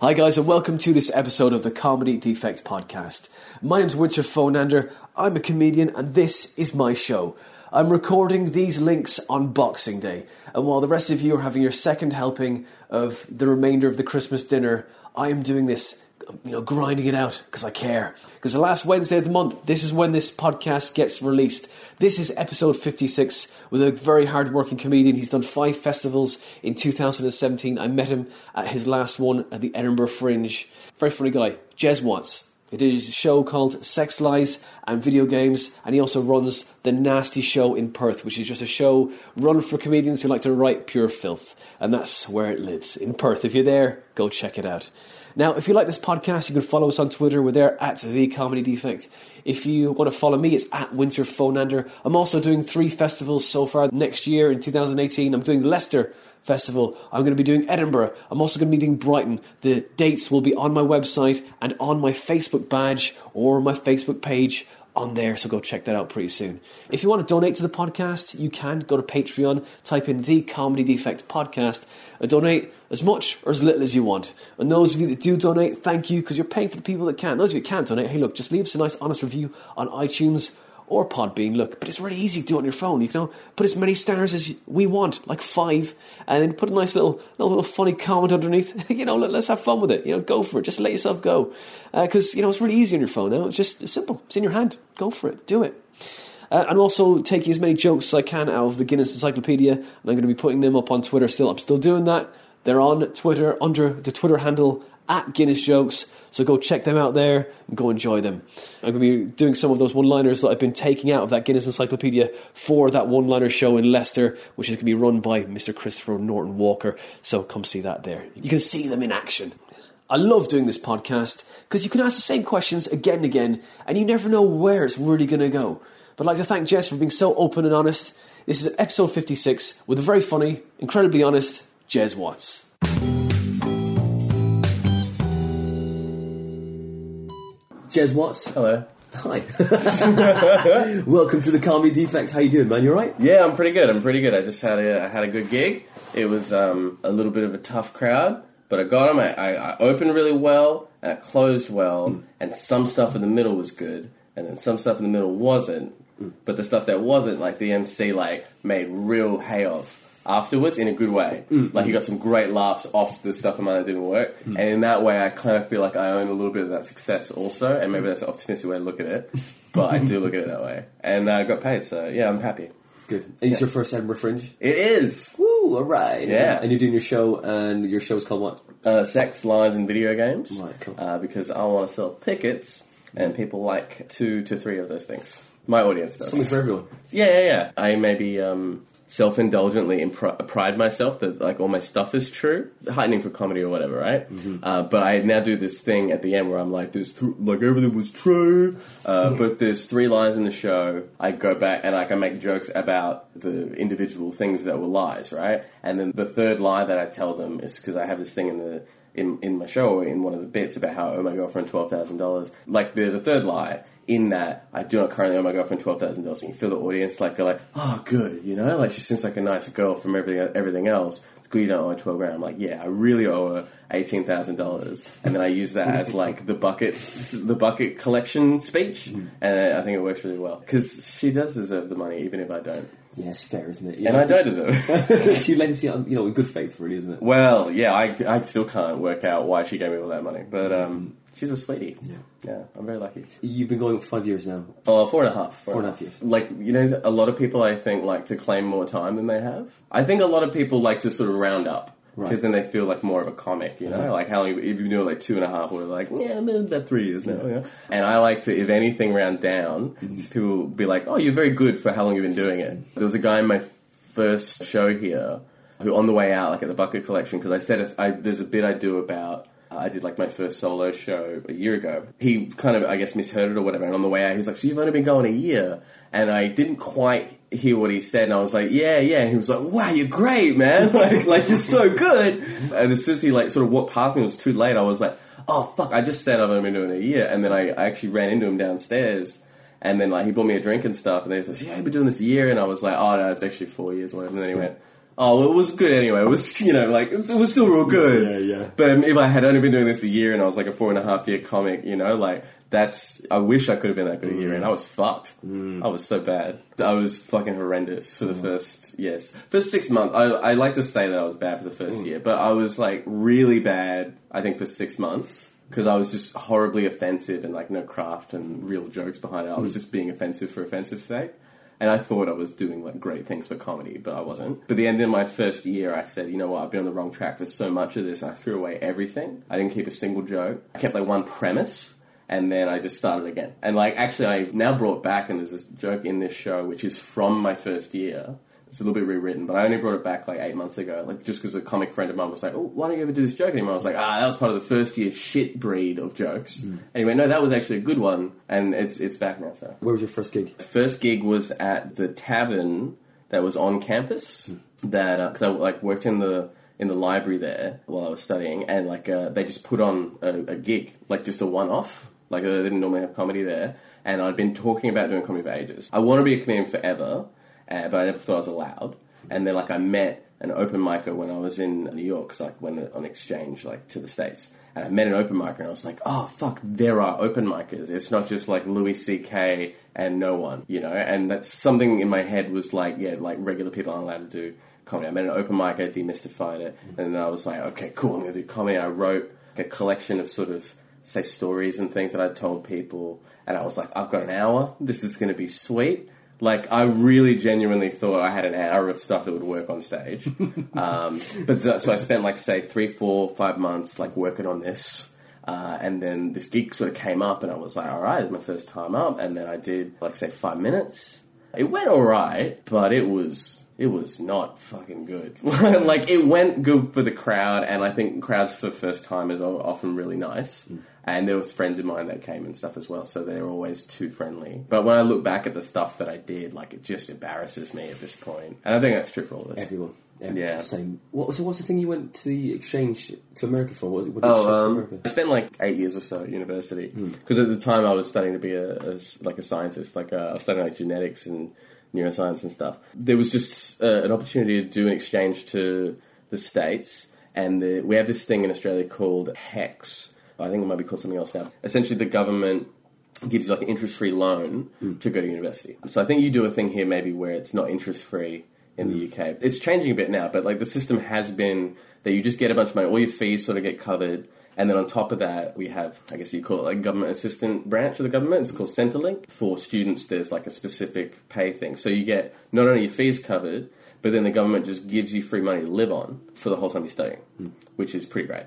Hi, guys, and welcome to this episode of the Comedy Defect Podcast. My name's Winter Phonander. I'm a comedian, and this is my show. I'm recording these links on Boxing Day, and while the rest of you are having your second helping of the remainder of the Christmas dinner, I am doing this you know, grinding it out because I care. Because the last Wednesday of the month, this is when this podcast gets released. This is episode 56 with a very hard-working comedian. He's done five festivals in 2017. I met him at his last one at the Edinburgh Fringe. Very funny guy, Jez Watts. He did a show called Sex Lies and Video Games, and he also runs The Nasty Show in Perth, which is just a show run for comedians who like to write pure filth. And that's where it lives, in Perth. If you're there, go check it out. Now, if you like this podcast, you can follow us on Twitter. We're there at The Comedy Defect. If you want to follow me, it's at Winter Phonander. I'm also doing three festivals so far next year in 2018. I'm doing Leicester Festival. I'm going to be doing Edinburgh. I'm also going to be doing Brighton. The dates will be on my website and on my Facebook badge or my Facebook page on there, so go check that out pretty soon. If you want to donate to the podcast, you can go to Patreon, type in the Comedy Defect Podcast, and donate as much or as little as you want. And those of you that do donate, thank you because you're paying for the people that can. Those of you can't donate, hey, look, just leave us a nice, honest review on iTunes or Podbean. Look, but it's really easy to do on your phone. You can put as many stars as we want, like five, and then put a nice little, little, little funny comment underneath. you know, let, us have fun with it. You know, go for it. Just let yourself go, because uh, you know it's really easy on your phone now. It's just it's simple. It's in your hand. Go for it. Do it. Uh, I'm also taking as many jokes as I can out of the Guinness Encyclopedia, and I'm going to be putting them up on Twitter. Still, I'm still doing that. They're on Twitter under the Twitter handle at Guinness Jokes. So go check them out there and go enjoy them. I'm going to be doing some of those one liners that I've been taking out of that Guinness Encyclopedia for that one liner show in Leicester, which is going to be run by Mr. Christopher Norton Walker. So come see that there. You can see them in action. I love doing this podcast because you can ask the same questions again and again, and you never know where it's really going to go. But I'd like to thank Jez for being so open and honest. This is episode 56 with a very funny, incredibly honest Jez Watts. Jez Watts. Hello. Hi. Welcome to the Comedy Defect. How you doing, man? You alright? Yeah, I'm pretty good. I'm pretty good. I just had a I had a good gig. It was um, a little bit of a tough crowd, but I got them. I, I, I opened really well and I closed well, mm. and some stuff in the middle was good, and then some stuff in the middle wasn't. Mm. But the stuff that wasn't, like the MC, like made real hay of afterwards in a good way. Mm. Like he got some great laughs off the stuff of mine that didn't work, mm. and in that way, I kind of feel like I own a little bit of that success also, and maybe that's an optimistic way to look at it, but I do look at it that way, and I uh, got paid, so yeah, I'm happy. It's good. And yeah. it's your first Edinburgh Fringe. It is. Woo! All right. Yeah. And you're doing your show, and your show is called what? Uh, Sex, Lies, and Video Games. Right. Cool. Uh, because I want to sell tickets, and people like two to three of those things. My audience does. Something for everyone. Yeah, yeah, yeah. I maybe um, self-indulgently impr- pride myself that like all my stuff is true, heightening for comedy or whatever, right? Mm-hmm. Uh, but I now do this thing at the end where I'm like, "There's th- like everything was true," uh, mm-hmm. but there's three lines in the show. I go back and like, I make jokes about the individual things that were lies, right? And then the third lie that I tell them is because I have this thing in the in, in my show in one of the bits about how I owe my girlfriend twelve thousand dollars. Like, there's a third lie in that I do not currently owe my girlfriend twelve thousand dollars, and you feel the audience like go like, oh, good, you know, like she seems like a nice girl from everything everything else. It's good you don't owe her twelve grand. I'm like, yeah, I really owe her eighteen thousand dollars, and then I use that as like the bucket the bucket collection speech, mm-hmm. and I think it works really well because she does deserve the money, even if I don't. Yeah, it's fair, isn't it? You and I don't deserve she lent it, you know, in good faith, really, isn't it? Well, yeah, I, I still can't work out why she gave me all that money, but um, She's a sweetie. Yeah. Yeah, I'm very lucky. You've been going five years now. Oh, four and a half. Four, four and a half years. Like, you know, a lot of people I think like to claim more time than they have. I think a lot of people like to sort of round up. Because right. then they feel like more of a comic, you know? Mm-hmm. Like how long, if you do like two and a half, we're like, yeah, I'm about three years now, yeah. And I like to, if anything, round down. Mm-hmm. People be like, oh, you're very good for how long you've been doing it. There was a guy in my first show here who, on the way out, like at the Bucket Collection, because I said if I, there's a bit I do about I did like my first solo show a year ago. He kind of, I guess, misheard it or whatever. And on the way out, he was like, "So you've only been going a year?" And I didn't quite hear what he said, and I was like, "Yeah, yeah." And he was like, "Wow, you're great, man! like, like you're so good." And as soon as he like sort of walked past me, it was too late. I was like, "Oh fuck!" I just said I've only been doing a year, and then I, I actually ran into him downstairs. And then like he bought me a drink and stuff, and then he says, "Yeah, I've been doing this a year," and I was like, "Oh no, it's actually four years, whatever." And then he went, oh, well, it was good anyway. It was, you know, like, it was still real good. Yeah, yeah. But um, if I had only been doing this a year and I was like a four and a half year comic, you know, like, that's, I wish I could have been that good a year mm. and I was fucked. Mm. I was so bad. I was fucking horrendous for the mm. first, yes. First six months, I, I like to say that I was bad for the first year, but I was like really bad, I think, for six months. Because I was just horribly offensive and like no craft and real jokes behind it. I was just being offensive for offensive sake. And I thought I was doing like great things for comedy, but I wasn't. But at the end of my first year, I said, you know what, I've been on the wrong track for so much of this. I threw away everything. I didn't keep a single joke. I kept like one premise, and then I just started again. And like, actually, I've now brought back, and there's this joke in this show which is from my first year. It's a little bit rewritten, but I only brought it back like eight months ago. Like just because a comic friend of mine was like, "Oh, why don't you ever do this joke anymore?" I was like, "Ah, that was part of the first year shit breed of jokes." He went, "No, that was actually a good one, and it's it's back now." So Where was your first gig? first gig was at the tavern that was on campus. That because I like worked in the in the library there while I was studying, and like uh, they just put on a, a gig, like just a one off. Like uh, they didn't normally have comedy there, and I'd been talking about doing comedy for ages. I want to be a comedian forever, uh, but I never thought I was allowed. And then like I met an open micer when I was in New York, 'cause, like went on exchange like to the states. And I met an open micer, and I was like, "Oh fuck, there are open micers. It's not just like Louis C.K. and no one, you know." And that's something in my head was like, "Yeah, like regular people aren't allowed to do comedy." I met an open mic, I demystified it, and then I was like, "Okay, cool, I'm going to do comedy." I wrote a collection of sort of say stories and things that I'd told people, and I was like, "I've got an hour. This is going to be sweet." Like I really genuinely thought I had an hour of stuff that would work on stage, um, but so, so I spent like say three, four, five months like working on this, uh, and then this gig sort of came up, and I was like, all right, it's my first time up, and then I did like say five minutes. It went all right, but it was it was not fucking good. like it went good for the crowd, and I think crowds for first timers are often really nice. And there was friends of mine that came and stuff as well, so they're always too friendly. But when I look back at the stuff that I did, like it just embarrasses me at this point. And I think that's true for all of us. Everyone. Everyone. Yeah. Same. What, so what's the thing you went to the exchange to America for? What, what did Oh, um, I spent like eight years or so at university because at the time I was studying to be a, a like a scientist. Like uh, I was studying like genetics and neuroscience and stuff. There was just uh, an opportunity to do an exchange to the states, and the, we have this thing in Australia called HECS. I think it might be called something else now. Essentially, the government gives you like an interest-free loan to go to university. So I think you do a thing here maybe where it's not interest-free in the UK. It's changing a bit now, but like the system has been that you just get a bunch of money, all your fees sort of get covered, and then on top of that, we have, I guess you call it like government assistant branch of the government. It's called Centrelink. For students, there's like a specific pay thing. So you get not only your fees covered, but then the government just gives you free money to live on for the whole time you're studying, which is pretty great.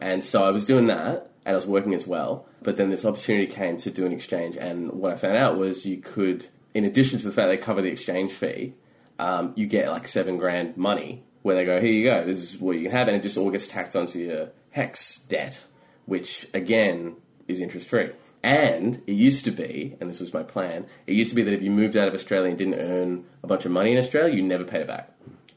And so I was doing that, and I was working as well. But then this opportunity came to do an exchange, and what I found out was you could, in addition to the fact they cover the exchange fee, um, you get like seven grand money where they go, here you go, this is what you can have, and it just all gets tacked onto your HECS debt, which again is interest free. And it used to be, and this was my plan, it used to be that if you moved out of Australia and didn't earn a bunch of money in Australia, you never paid it back.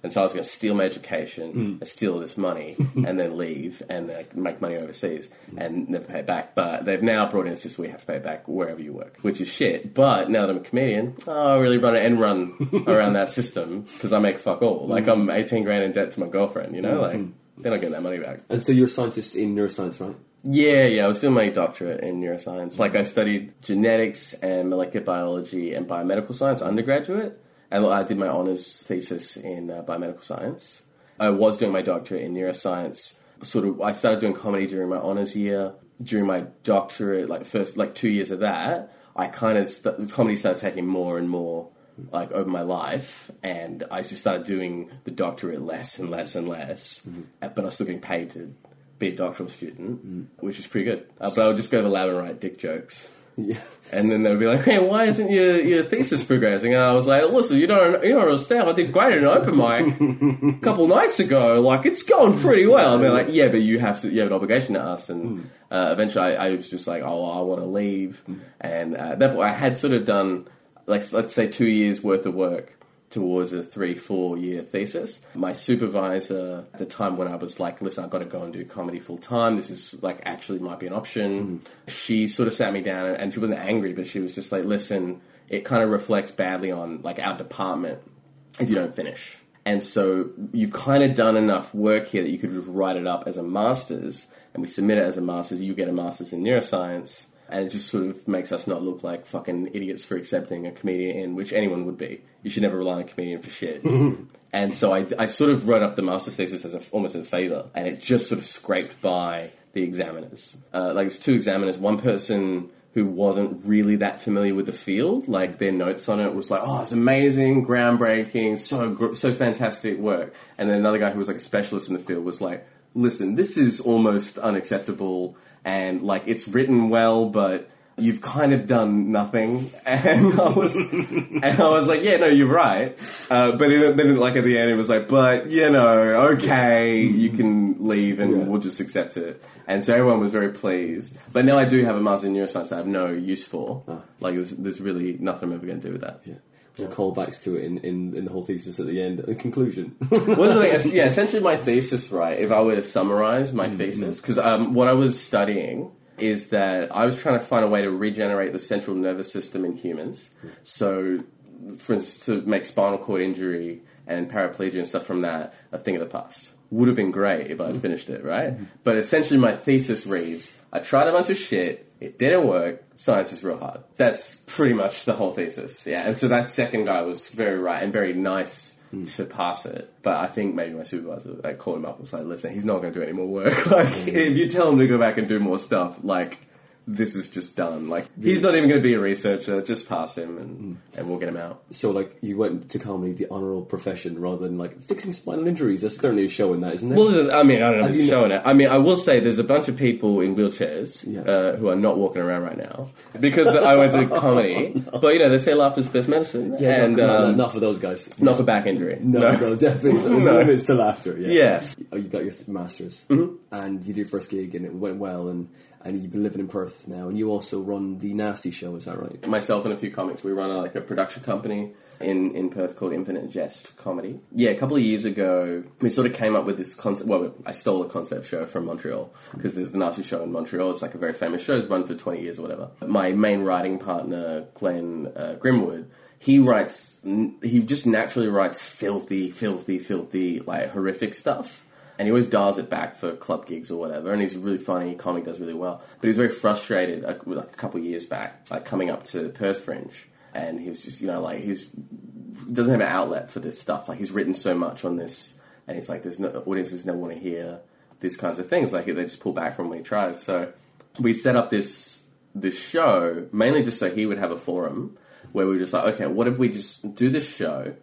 And so I was going to steal my education hmm. and steal this money and then leave and uh, make money overseas and never pay it back. But they've now brought in a system where you have to pay it back wherever you work, which is shit. But now that I'm a comedian, oh, I really run an end run around that system because I make fuck all. Like hmm. I'm 18 grand in debt to my girlfriend, you know? Hmm. Like, they're not getting that money back. And so you're a scientist in neuroscience, right? Yeah, yeah, I was doing my doctorate in neuroscience. Like, I studied genetics and molecular biology and biomedical science undergraduate, and I did my honors thesis in uh, biomedical science. I was doing my doctorate in neuroscience. Sort of, I started doing comedy during my honors year. During my doctorate, like first, like two years of that, I kind of st- the comedy started taking more and more like over my life, and I just started doing the doctorate less and less and less. Uh, But I was still getting paid to be a doctoral student, which is pretty good. Uh, but I would just go to the lab and write dick jokes. Yeah. And then they'd be like, "Hey, why isn't your, your thesis progressing?" And I was like, "Listen, you don't you don't understand. I did great in an open mic a couple nights ago. Like, it's going pretty well." And they're like, "Yeah, but you have to you have an obligation to us." And uh, eventually, I, I was just like, "Oh, I want to leave." And uh, at that point, I had sort of done like let's say two years worth of work towards a three, four year thesis. My supervisor at the time when I was like, listen, I've got to go and do comedy full time. This is like actually might be an option. Mm-hmm. She sort of sat me down and she wasn't angry, but she was just like, listen, it kind of reflects badly on like our department if you don't finish. And so you've kind of done enough work here that you could just write it up as a master's, and we submit it as a master's. You get a master's in neuroscience, and it just sort of makes us not look like fucking idiots for accepting a comedian in, which anyone would be. You should never rely on a comedian for shit. and so I, I sort of wrote up the master's thesis as a, almost as a favor, and it just sort of scraped by the examiners. Uh, like it's two examiners, one person who wasn't really that familiar with the field. Like their notes on it was like, "Oh, it's amazing, groundbreaking, so gr- so fantastic work." And then another guy who was like a specialist in the field was like, "Listen, this is almost unacceptable, and like it's written well, but." You've kind of done nothing, and I was, and I was like, "Yeah, no, you're right." Uh, but then, then, like at the end, it was like, "But you know, okay, you can leave, and Yeah. we'll just accept it." And so everyone was very pleased. But now I do have a master in neuroscience that I have no use for. Like, there's, there's really nothing I'm ever going to do with that. Yeah. We'll callbacks to it in, in, in the whole thesis at the end. In conclusion. Well, the thing is, yeah, essentially my thesis, right? If I were to summarize my thesis, because um, what I was studying is that I was trying to find a way to regenerate the central nervous system in humans. So, for instance, to make spinal cord injury and paraplegia and stuff from that a thing of the past. Would have been great if I'd finished it, right? But essentially, my thesis reads I tried a bunch of shit, it didn't work, science is real hard. That's pretty much the whole thesis, yeah. And so that second guy was very right and very nice Mm. to pass it. But I think maybe my supervisor like, called him up and was like, listen, he's not going to do any more work. like, if you tell him to go back and do more stuff, like, this is just done. Like, he's not even going to be a researcher. Just pass him and, and we'll get him out. so, like, you went to comedy, the honourable profession, rather than, like, fixing spinal injuries. That's certainly a show in that, isn't it? Well, there's- I mean, I don't know if it's showing it. I mean, I will say there's a bunch of people in wheelchairs uh, who are not walking around right now because I went to comedy. But, you know, they say laughter's best medicine. yeah, and, no, um, enough of those guys. not for back injury. No, no, definitely. There's No. limits to laughter. Yeah. Yeah. Oh, you got your masters, Mm-hmm. and you did your first gig, and it went well, and and you've been living in Perth now, and you also run the Nasty Show. Is that right? myself and a few comics, we run a, like a production company in, in Perth called Infinite Jest Comedy. Yeah, a couple of years ago, we sort of came up with this concept. Well, I stole a concept show from Montreal because there's the Nasty Show in Montreal. It's like a very famous show. It's run for 20 years or whatever. My main writing partner, Glenn uh, Grimwood, he writes, he just naturally writes filthy, filthy, filthy, like horrific stuff and he always dials it back for club gigs or whatever. And he's really funny. Comic does really well, but he was very frustrated like, like a couple of years back, like coming up to Perth Fringe, and he was just you know like he's doesn't have an outlet for this stuff. Like he's written so much on this, and he's like there's no audiences never want to hear these kinds of things. Like they just pull back from when he tries. So we set up this this show mainly just so he would have a forum where we were just like, okay, what if we just do this show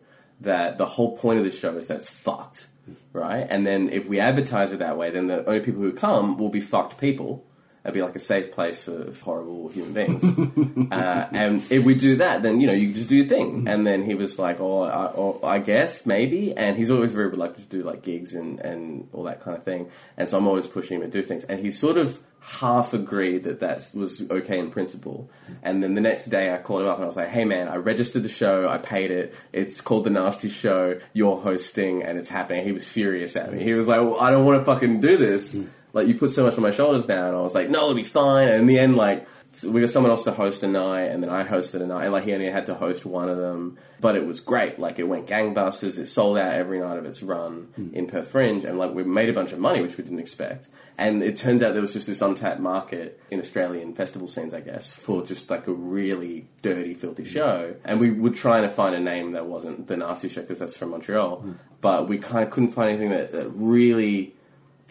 that the whole point of the show is that it's fucked, right? And then if we advertise it that way, then the only people who come will be fucked people. It'd be like a safe place for horrible human beings. uh, and if we do that, then you know you just do your thing. And then he was like, "Oh, I, oh, I guess maybe." And he's always very reluctant to do like gigs and and all that kind of thing. And so I'm always pushing him to do things. And he sort of half agreed that that was okay in principle. And then the next day I called him up and I was like, hey man, I registered the show, I paid it, it's called The Nasty Show, you're hosting, and it's happening. He was furious at me. He was like, well, I don't want to fucking do this. Like, you put so much on my shoulders now. And I was like, no, it'll be fine. And in the end, like, we got someone else to host a night, and then I hosted a night, and like he only had to host one of them, but it was great. Like it went gangbusters. It sold out every night of its run hmm. in Perth Fringe, and like we made a bunch of money, which we didn't expect. And it turns out there was just this untapped market in Australian festival scenes, I guess, for just like a really dirty, filthy hmm. show. And we were trying to find a name that wasn't the Nasty Show because that's from Montreal, hmm. but we kind of couldn't find anything that, that really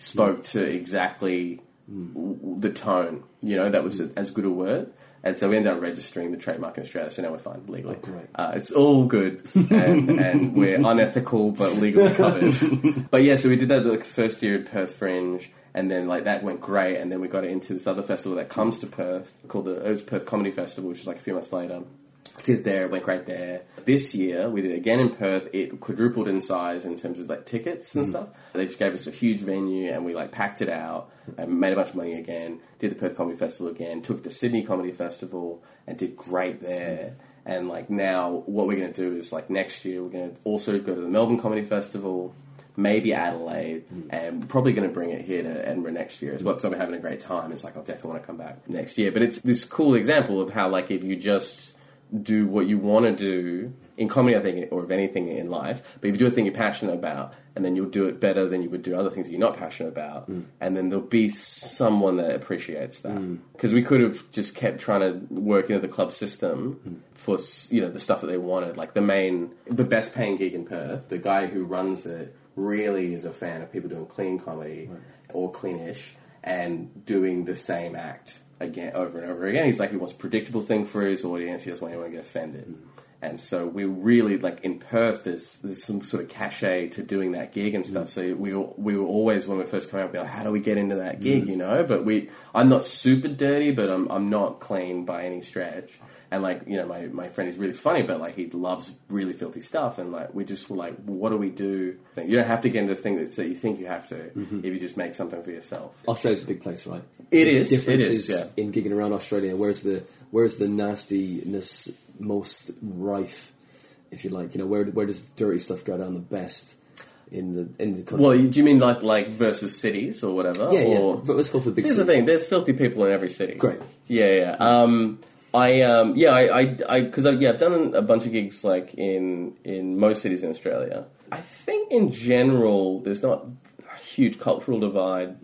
spoke to exactly the tone, you know, that was a, as good a word. And so we ended up registering the trademark in Australia, so now we're fine legally. Oh, great. Uh, it's all good, and, and we're unethical but legally covered. but yeah, so we did that like the first year at Perth Fringe, and then like that went great, and then we got into this other festival that comes to Perth called the it was Perth Comedy Festival, which is like a few months later. Did it there, it went great there. This year we did it again in Perth. It quadrupled in size in terms of like tickets and hmm. stuff. They just gave us a huge venue and we like packed it out and made a bunch of money again. Did the Perth Comedy Festival again. Took it to Sydney Comedy Festival and did great there. Hmm. And like now, what we're going to do is like next year we're going to also go to the Melbourne Comedy Festival, maybe Adelaide, hmm. and we're probably going to bring it here to Edinburgh next year as well because I'm having a great time. It's like I'll definitely want to come back next year. But it's this cool example of how like if you just do what you want to do in comedy, I think, or of anything in life. But if you do a thing you're passionate about, and then you'll do it better than you would do other things that you're not passionate about, mm. and then there'll be someone that appreciates that. Mm. Because we could have just kept trying to work into the club system mm. for you know the stuff that they wanted. Like the main, the best paying gig in Perth, the guy who runs it really is a fan of people doing clean comedy or cleanish and doing the same act again over and over again. He's like he wants a predictable thing for his audience. He doesn't want anyone to get offended. And so we really like in Perth. There's there's some sort of cachet to doing that gig and stuff. Mm. So we were- we were always when we first came out, be like, how do we get into that gig? Mm. You know, but we I'm not super dirty, but I'm I'm not clean by any stretch. And like you know, my, my friend is really funny, but like he loves really filthy stuff. And like we just were like, what do we do? You don't have to get into the thing that, that you think you have to if you just make something for yourself. Australia's a big place, right? It The is, it is, yeah. in gigging around Australia. Where's the where's the nastiness most rife, if you like? You know, where where does dirty stuff go down the best in the in the country? Well, do you mean like like versus cities or whatever? yeah, yeah. But let's go for the big. Here's the thing: there's filthy people in every city. Great. Yeah, yeah. Um, I um, yeah, I, I, because I, yeah, I've done a bunch of gigs like in in most cities in Australia. I think in general, there's not a huge cultural divide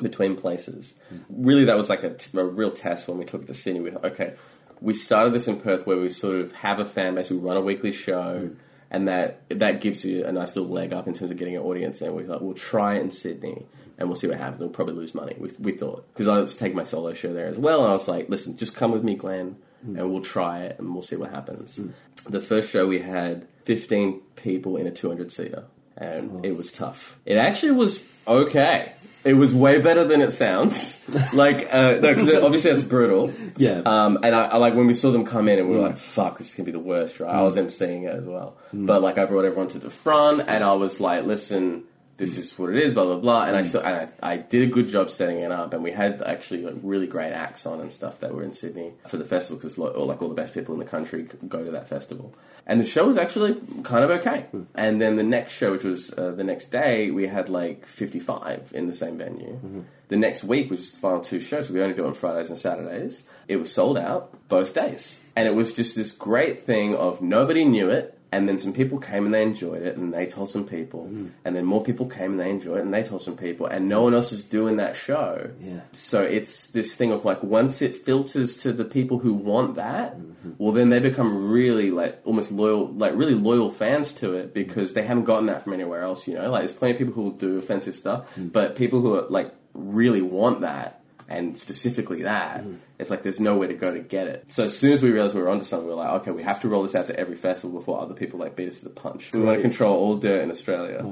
between places. Really, that was like a real test when we took it to Sydney. We thought, okay, we started this in Perth where we sort of have a fan base, we run a weekly show. And that that gives you a nice little leg up in terms of getting an audience. And we thought we'll try it in Sydney, and we'll see what happens. We'll probably lose money. We, we thought because I was taking my solo show there as well, and I was like, listen, just come with me, Glenn, mm. and we'll try it, and we'll see what happens. Mm. The first show we had 15 people in a 200 seater, and oh. it was tough. It actually was okay. It was way better than it sounds. like, uh, no, because obviously that's brutal. Yeah. Um, and I, I like when we saw them come in, and we were mm. like, "Fuck, this is gonna be the worst." Right? I was emceeing it as well, but like I brought everyone to the front, and I was like, "Listen, this is what it is." Blah blah blah. And I mm. saw, and I, I did a good job setting it up, and we had actually like really great acts on and stuff that were in Sydney for the festival because like all the best people in the country go to that festival. And the show was actually kind of okay. Hmm. And then the next show, which was uh, the next day, we had like 55 in the same venue. Mm-hmm. The next week, which is the final two shows, we only do it on Fridays and Saturdays. It was sold out both days. And it was just this great thing of nobody knew it. And then some people came and they enjoyed it, and they told some people. Hmm. And then more people came and they enjoyed it, and they told some people. And no one else is doing that show. Yeah. So it's this thing of like once it filters to the people who want that, mm-hmm. well then they become really like almost loyal, like really loyal fans to it because they haven't gotten that from anywhere else. You know, like there's plenty of people who will do offensive stuff, hmm. but people who are like really want that and specifically that, mm-hmm. it's like there's nowhere to go to get it. So as soon as we realized we were onto something, we were like, okay, we have to roll this out to every festival before other people like beat us to the punch. We want to control all dirt in Australia.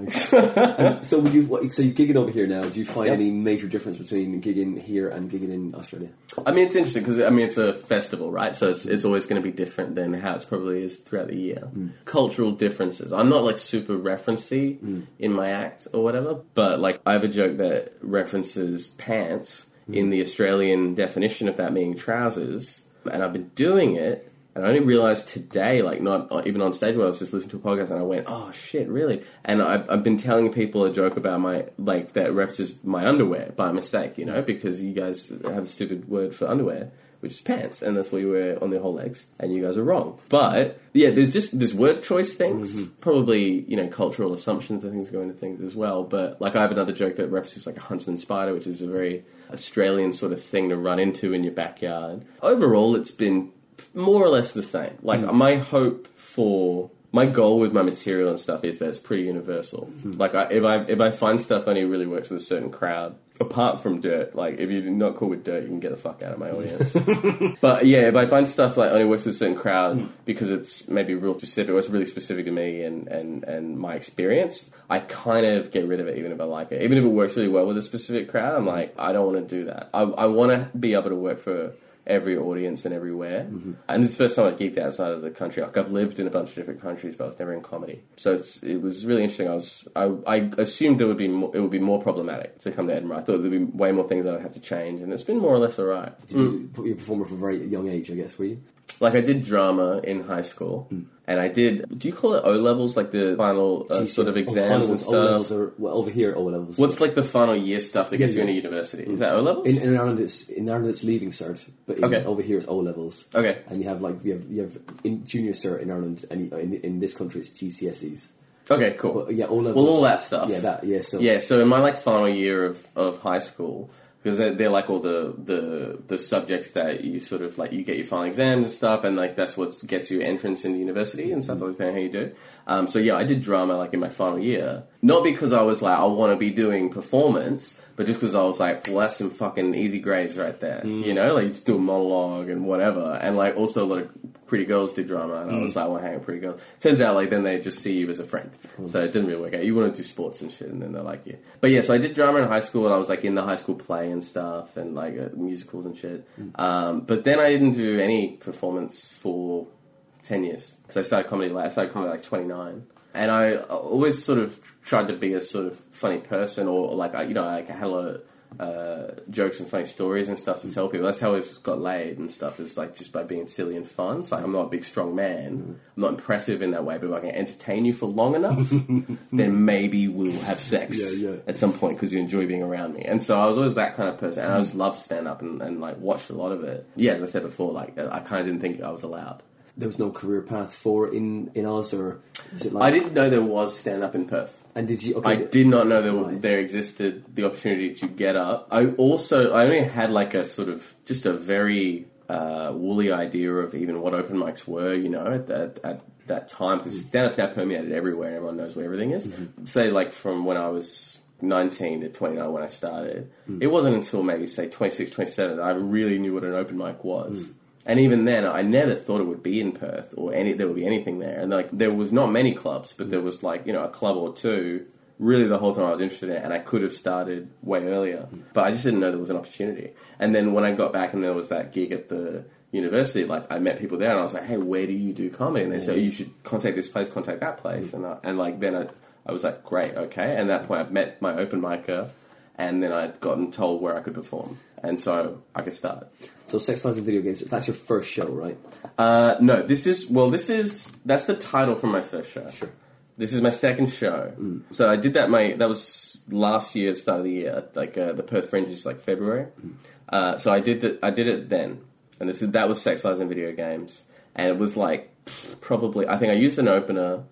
So would you? What, so you gigging over here now? Do you find Yeah. any major difference between gigging here and gigging in Australia? I mean, it's interesting because I mean it's a festival, right? So it's, it's always going to be different than how it's probably is throughout the year. Mm. Cultural differences. I'm not like super referencey mm. in my act or whatever, but like I have a joke that references pants in the Australian definition of that meaning trousers, and I've been doing it. And I only realized today, like not uh, even on stage, where I was just listening to a podcast, and I went, "Oh shit, really?" And I've, I've been telling people a joke about my like that references my underwear by mistake, you know, because you guys have a stupid word for underwear, which is pants, and that's what you wear on the whole legs, and you guys are wrong. But yeah, there's just there's word choice things, probably you know cultural assumptions and things go into things as well. But like I have another joke that references like a huntsman spider, which is a very Australian sort of thing to run into in your backyard. Overall, it's been more or less the same. Like hmm. my hope for my goal with my material and stuff is that it's pretty universal. Hmm. Like I, if I if I find stuff only really works with a certain crowd, apart from dirt. Like if you're not cool with dirt, you can get the fuck out of my audience. but yeah, if I find stuff like only works with a certain crowd hmm. because it's maybe real specific, or it's really specific to me and and and my experience, I kind of get rid of it even if I like it. Even if it works really well with a specific crowd, I'm like I don't want to do that. I I want to be able to work for every audience and everywhere. Mm-hmm. And this is the first time I've geeked outside of the country. Like I've lived in a bunch of different countries, but I was never in comedy. So it's, it was really interesting. I was I, I assumed there would be more, it would be more problematic to come to Edinburgh. I thought there'd be way more things I would have to change, and it's been more or less alright. Did you, you were a performer from a very young age, I guess, were you? like I did drama in high school, mm. And I did. Do you call it O levels, like the final uh, sort of exams and O levels stuff? are well, over here. O levels. What's like the final year stuff that gets you yeah. into university? Is that O levels? in, in Ireland? It's in Ireland it's leaving cert, but in, Okay. over here it's O levels. Okay. and you have like you have you have in junior cert in Ireland, and in, in this country it's GCSEs. okay, cool. But yeah, O levels. Well, all that stuff. Yeah, that yeah. So Yeah, so in my like final year of, of high school, because they're, they're like all the, the the subjects that you sort of like you get your final exams and stuff, and like that's what gets you entrance into university and stuff, depending how you do. Um, so yeah, I did drama like in my final year, not because I was like I want to be doing performance, but just because I was like, well, that's some fucking easy grades right there, you know, like you just do a monologue and whatever, and like also a lot of pretty girls do drama, and I was like, I want to hang with pretty girls. Turns out like then they just see you as a friend, so it didn't really work out. You want to do sports and shit, and then they like you. But yeah, so I did drama in high school, and I was like in the high school play and stuff, and like uh, musicals and shit. Um, but then I didn't do any performance for ten years because I started comedy. Like I started comedy like twenty nine, and I always sort of tried to be a sort of funny person, or like I, you know, like I had a lot of uh, jokes and funny stories and stuff to tell people. That's how I got laid and stuff. Is like just by being silly and fun. It's like I'm not a big strong man. I'm not impressive in that way, but if I can entertain you for long enough, then maybe we'll have sex Yeah, yeah. at some point because you enjoy being around me. And so I was always that kind of person, and I just loved stand up and, and like watched a lot of it. Yeah, as I said before, like I kind of didn't think I was allowed. there was no career path for in in Oz, or is it like? I didn't know there was stand up in Perth. And did you? Okay, I did not know there Right. there existed the opportunity to get up. I also I only had like a sort of just a very uh, woolly idea of even what open mics were. You know, at that at that time because mm-hmm. stand up's now permeated everywhere and everyone knows where everything is. Mm-hmm. Say like from when I was. 19 to 29 when I started. Mm. It wasn't until maybe say 26, 27 that I really knew what an open mic was. Mm. And even then, I never thought it would be in Perth or any there would be anything there. And like there was not many clubs, but there was like you know a club or two. Really, the whole time I was interested in it, and I could have started way earlier, but I just didn't know there was an opportunity. And then when I got back, and there was that gig at the university, like I met people there, and I was like, "Hey, where do you do comedy?" And they said, oh, "You should contact this place, contact that place." And I, and like then I, I was like, "Great, okay." And at that point, I've met my open micer, and then I'd gotten told where I could perform, and so I could start. So, sex, lies, and video games. That's your first show, right? Uh, no, this is well. This is that's the title from my first show. Sure. This is my second show. So I did that. My that was last year, start of the year, like uh, the Perth Fringe is like February. Uh, so I did that. I did it then, and this is that was sex, lies, and video games, and it was like probably I think I used an opener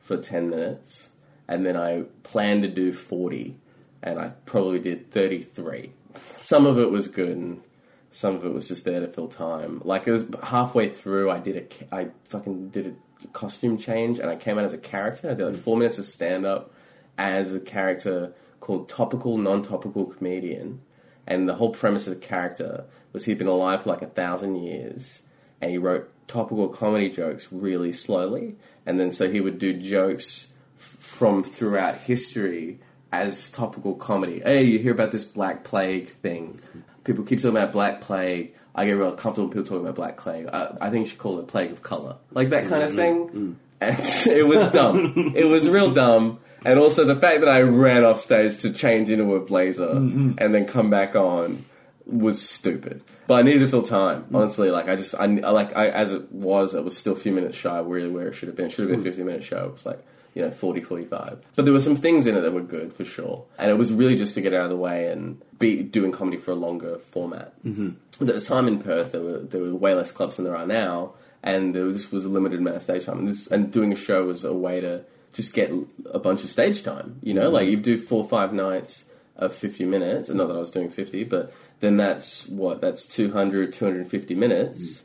for ten minutes, and then I planned to do forty, and I probably did thirty three. Some of it was good, and some of it was just there to fill time. Like it was halfway through, I did a, I fucking did a costume change, and I came out as a character. I did like four minutes of stand up as a character called Topical Non-Topical Comedian, and the whole premise of the character was he'd been alive for like a thousand years, and he wrote topical comedy jokes really slowly, and then so he would do jokes from throughout history as topical comedy. Hey, you hear about this Black Plague thing? People keep talking about Black Plague. I get real comfortable with people talking about Black Plague. I, I think you should call it Plague of Color, like that kind of mm-hmm. thing. Mm. And it was dumb. it was real dumb. And also the fact that I ran off stage to change into a blazer mm-hmm. and then come back on was stupid. But I needed to fill time. Mm. Honestly, like I just, I, like, I, as it was, it was still a few minutes shy really where it should have been. It should have been a 50 minute show. It was like, you know, 40, 45. But there were some things in it that were good for sure. And it was really just to get out of the way and be doing comedy for a longer format. Mm-hmm. Because at the time in Perth, there were, there were way less clubs than there are now. And there was, this was a limited amount of stage time. And, this, and doing a show was a way to just get a bunch of stage time. You know, like you do four or five nights of 50 minutes. And not that I was doing 50, but then that's what? That's 200, 250 minutes.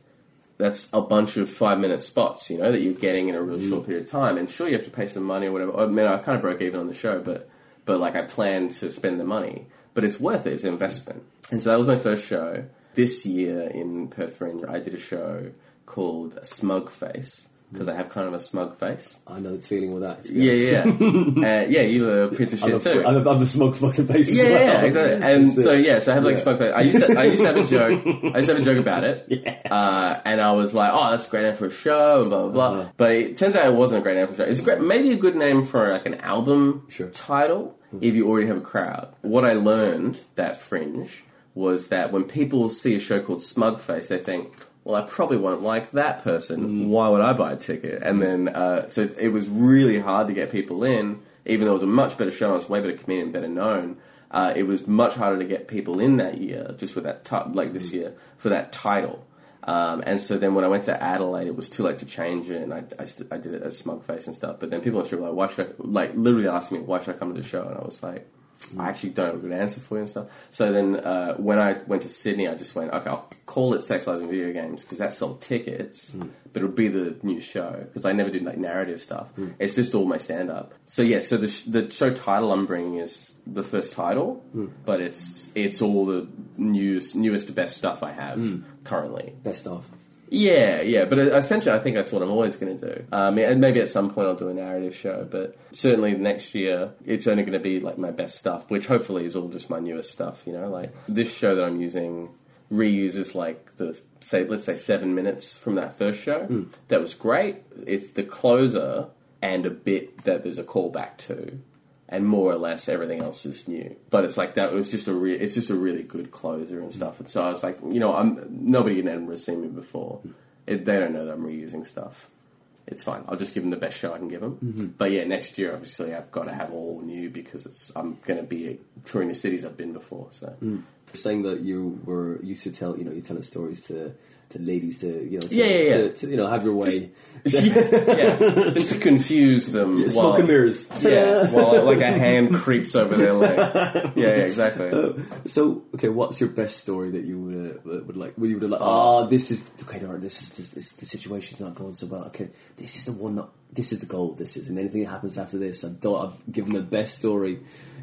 That's a bunch of five minute spots, you know, that you're getting in a real mm. short period of time. And sure, you have to pay some money or whatever. I mean, I kind of broke even on the show, but but like I planned to spend the money. But it's worth it. It's an investment. And so that was my first show. This year in Perth Fringe, I did a show called Smug Face because I have kind of a smug face. I know the feeling with that. Yeah, yeah, uh, yeah. You're a piece of I'm, a, too. a, I'm, a, I'm the smug fucking face. as Yeah, well. yeah, exactly. And so it. yeah, so I have like Yeah. smug face. I used to, I used to have a joke. I used to have a joke about it. Yeah. Uh, and I was like, oh, that's a great name for a show, blah blah blah. Uh-huh. But it turns out it wasn't a great name for a show. It's great, maybe a good name for like an album Sure. title if you already have a crowd. What I learned that Fringe was that when people see a show called Smug Face, they think, well, I probably won't like that person. Why would I buy a ticket? And then, uh, so it was really hard to get people in, even though it was a much better show, it was way better comedian, better known. Uh, it was much harder to get people in that year, just with that, ti- like this year, for that title. Um, and so then when I went to Adelaide, it was too late to change it, and I, I, st- I did it as smug face and stuff. But then people the show were like, why should I, like, literally asked me, why should I come to the show? And I was like, I actually don't have a good answer for you and stuff. So then uh, when I went to Sydney, I just went, okay, I'll call it Sexualizing Video Games because that sold tickets, hmm. but it'll be the new show because I never do like narrative stuff. Hmm. It's just all my stand up. So yeah, so the, sh- the show title I'm bringing is the first title, hmm. but it's it's all the newest, newest, best stuff I have currently. Best of. Yeah, yeah, but essentially, I think that's what I'm always going to do. Um, and maybe at some point I'll do a narrative show, but certainly next year it's only going to be like my best stuff, which hopefully is all just my newest stuff. You know, like this show that I'm using reuses like the say let's say seven minutes from that first show. That was great. It's the closer and a bit that there's a callback to. And more or less everything else is new, but it's like that. It was just a re- it's just a really good closer and stuff. And so I was like, you know, I'm nobody in Edinburgh has seen me before. It, they don't know that I'm reusing stuff. It's fine. I'll just give them the best show I can give them. Mm-hmm. But yeah, next year obviously I've got to have all new because it's I'm going to be touring the cities I've been before. So mm. You're saying that you were used to tell, you know, you telling stories to to ladies to, you know, to, Yeah, yeah. To, to, you know, have your way. yeah, just to confuse them. Yeah, while- smoke and mirrors. Yeah, while like a hand creeps over their leg. Yeah, yeah, exactly. So, okay, what's your best story that you would, uh, would like? Would you would like? Oh, this is okay. All right, this is this, this, the situation's not going so well. Okay, this is the one. That, this is the goal. This is, and anything that happens after this, I've done. I've given the best story.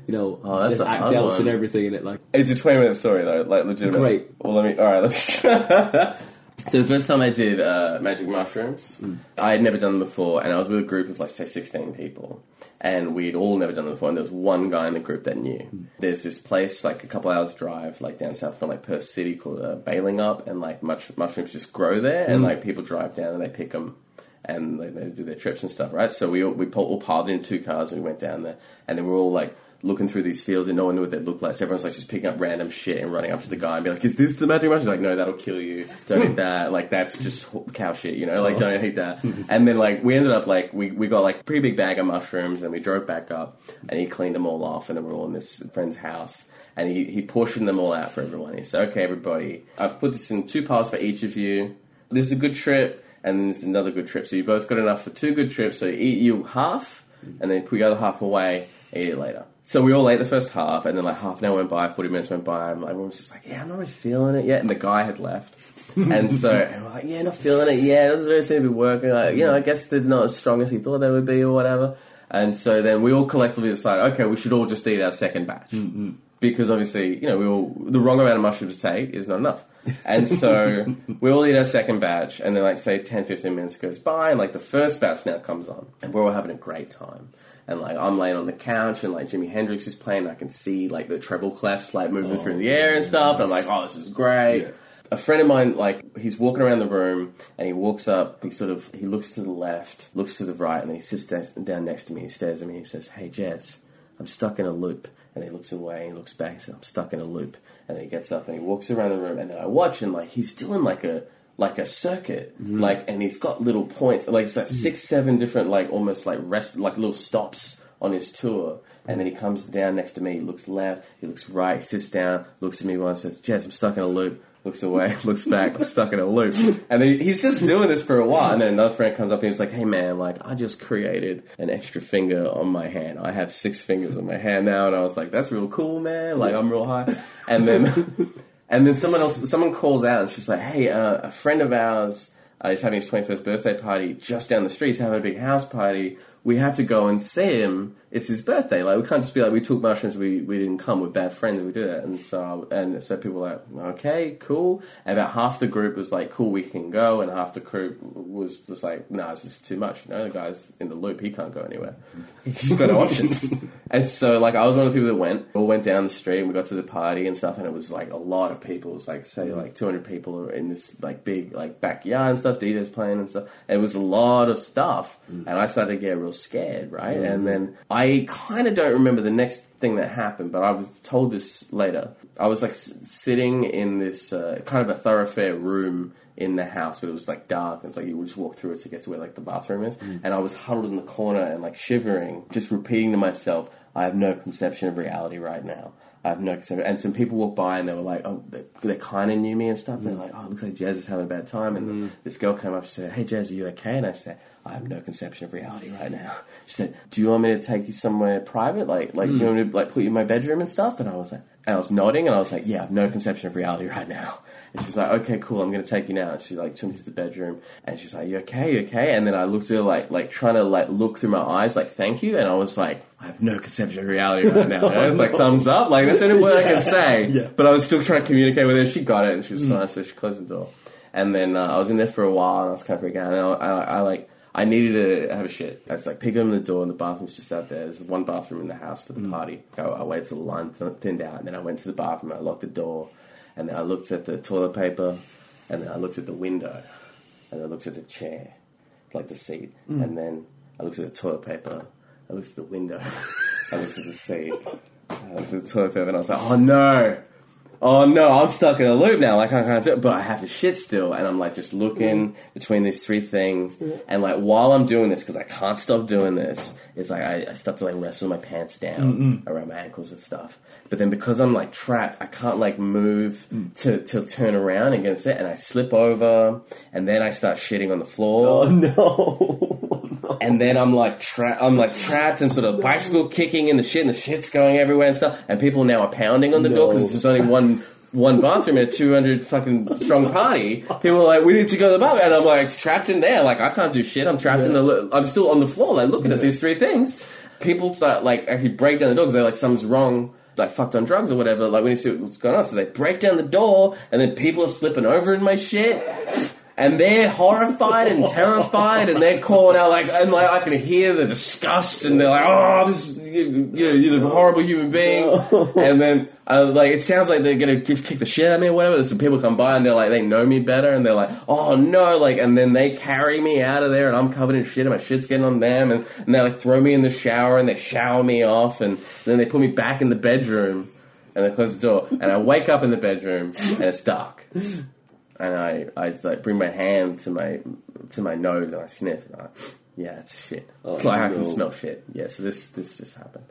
You know, Oh, that's act outs and everything in it. Like, It's a 20 minute story though, like legitimate. Great. Well, let me. All right. Let me. so the first time I did uh, magic mushrooms, I had never done them before, and I was with a group of like say 16 people, and we'd all never done them before. And there was one guy in the group that knew. There's this place like a couple hours drive, like down south from like Perth City, called uh, Balingup, and like much, mushrooms just grow there, and like people drive down and they pick them. And they, they do their trips and stuff, right? So we all, we all piled in two cars and we went down there, and then we're all like looking through these fields and no one knew what they looked like. So everyone's like just picking up random shit and running up to the guy and be like, "Is this the magic mushroom?" He's like, "No, that'll kill you. Don't eat that. Like that's just cow shit, you know. Like don't eat that." and then like we ended up like we, we got like a pretty big bag of mushrooms and we drove back up and he cleaned them all off and then we're all in this friend's house. And he, he portioned them all out for everyone. He said, "Okay, everybody, I've put this in two piles for each of you. This is a good trip, and then this is another good trip. So you both got enough for two good trips. So you eat you half, and then put the other half away, eat it later. So we all ate the first half, and then like half an hour went by, 40 minutes went by, and everyone was just like, yeah, I'm not really feeling it yet. And the guy had left. and so and we're like, yeah, not feeling it yet. It doesn't really seem to be working. Like, you know, I guess they're not as strong as he thought they would be or whatever. And so then we all collectively decided, okay, we should all just eat our second batch. Mm-hmm. Because obviously, you know, we all, the wrong amount of mushrooms to take is not enough. And so we all eat our second batch, and then like say 10, 15 minutes goes by, and like the first batch now comes on, and we're all having a great time. And like I'm laying on the couch, and like Jimi Hendrix is playing, I can see like the treble clefs like moving through the air and stuff. And I'm like, oh, this is great. Yeah. A friend of mine, like he's walking around the room, and he walks up. He sort of he looks to the left, looks to the right, and then he sits down, next to me. He stares at me. He says, "Hey, Jez, I'm stuck in a loop." And he looks away, and he looks back, and says, "I'm stuck in a loop." And then he gets up and he walks around the room, and then I watch, and like he's doing like a like a circuit, mm-hmm. like, and he's got little points, like it's like mm. six, seven different, like almost like rest, like little stops on his tour. And then he comes down next to me. He looks left, he looks right, he sits down, looks at me once, says, "Jez, I'm stuck in a loop." Looks away, looks back, stuck in a loop. And then he's just doing this for a while. And then another friend comes up and he's like, "Hey man, like I just created an extra finger on my hand. I have six fingers on my hand now." And I was like, "That's real cool, man. Like I'm real high." And then and then someone else, someone calls out and she's like, "Hey, uh, a friend of ours uh, is having his 21st birthday party just down the street. He's having a big house party. We have to go and see him. It's his birthday. Like we can't just be like we took mushrooms. We we didn't come. We're bad friends. We do that." And so and so people were like, "Okay, cool." And about half the group was like, "Cool, we can go," and half the group was just like, "No, nah, it's just too much." You know, the guy's in the loop. He can't go anywhere. He's got no options. And so, like, I was one of the people that went. We all went down the street and we got to the party and stuff, and it was like a lot of people. It was like, say, mm-hmm. like 200 people are in this like big like backyard and stuff. DJ's playing and stuff. It was a lot of stuff, mm. and I started to get real scared, right? And then I kind of don't remember the next thing that happened, but I was told this later. I was like s- sitting in this uh, kind of a thoroughfare room in the house, but it was like dark. And it's like you would just walk through it to get to where like the bathroom is. And I was huddled in the corner and like shivering, just repeating to myself, "I have no conception of reality right now." I have no conception. And some people walked by and they were like, "Oh, they, they kind of knew me and stuff." They're like, "Oh, it looks like Jazz is having a bad time." And mm. this girl came up and said, "Hey, Jazz, are you okay?" And I said, "I have no conception of reality right now." She said, "Do you want me to take you somewhere private? Like, like, do you mm. want me to like put you in my bedroom and stuff?" And I was like, and I was nodding, and I was like, "Yeah, I have no conception of reality right now." And she's like, "Okay, cool, I'm going to take you now." And she like took me to the bedroom, and she's like, "You okay? You okay?" And then I looked at her like, like trying to like look through my eyes, like, "Thank you," and I was like, "I have no conception of reality right now." you know? Like thumbs up, like that's the only word I can say. Yeah. But I was still trying to communicate with her. She got it, and she was fine, so she closed the door. And then uh, I was in there for a while, and I was kind of freaking out. And I, I, I like. I needed to have a shit. I was like, pick open the door, and the bathroom's just out there. There's one bathroom in the house for the party. I, I waited till the line th- thinned out, and then I went to the bathroom. I locked the door, and then I looked at the toilet paper, and then I looked at the window, and then I looked at the chair, like the seat, mm. and then I looked at the toilet paper. I looked at the window. I looked at the seat. I looked at the toilet paper, and I was like, oh no. Oh no, I'm stuck in a loop now. Like I can't do it, but I have to shit still, and I'm like just looking mm-hmm. between these three things, mm-hmm. and like while I'm doing this, because I can't stop doing this, it's like I, I start to like wrestle my pants down mm-hmm. around my ankles and stuff. But then because I'm like trapped, I can't like move mm. to to turn around against it, and I slip over, and then I start shitting on the floor. Oh no. and then I'm like tra- I'm like trapped and sort of bicycle kicking in the shit, and the shit's going everywhere and stuff. And people now are pounding on the door because there's only one one bathroom in a 200 fucking strong party. People are like, we need to go to the bathroom, and I'm like trapped in there. Like I can't do shit. I'm trapped in the. li- I'm still on the floor, like looking at these three things. People start like actually break down the door because they're like something's wrong. Like fucked on drugs or whatever. Like we need to see what's going on. So they break down the door, and then people are slipping over in my shit and they're horrified and terrified, and they're calling out like, and like I can hear the disgust, and they're like, "Oh, this, is- you, you know, you're a horrible human being," and then uh, like it sounds like they're gonna kick kick the shit out of me or whatever. Some people come by and they're like, they know me better, and they're like, "Oh no!" Like, and then they carry me out of there, and I'm covered in shit, and my shit's getting on them, and, and they like throw me in the shower, and they shower me off, and then they put me back in the bedroom. And they close the door, and I wake up in the bedroom, and it's dark and I, I just, like bring my hand to my to my nose and I sniff. And I, yeah, it's shit. Oh, it's like I can smell shit. Yeah, so this this just happened.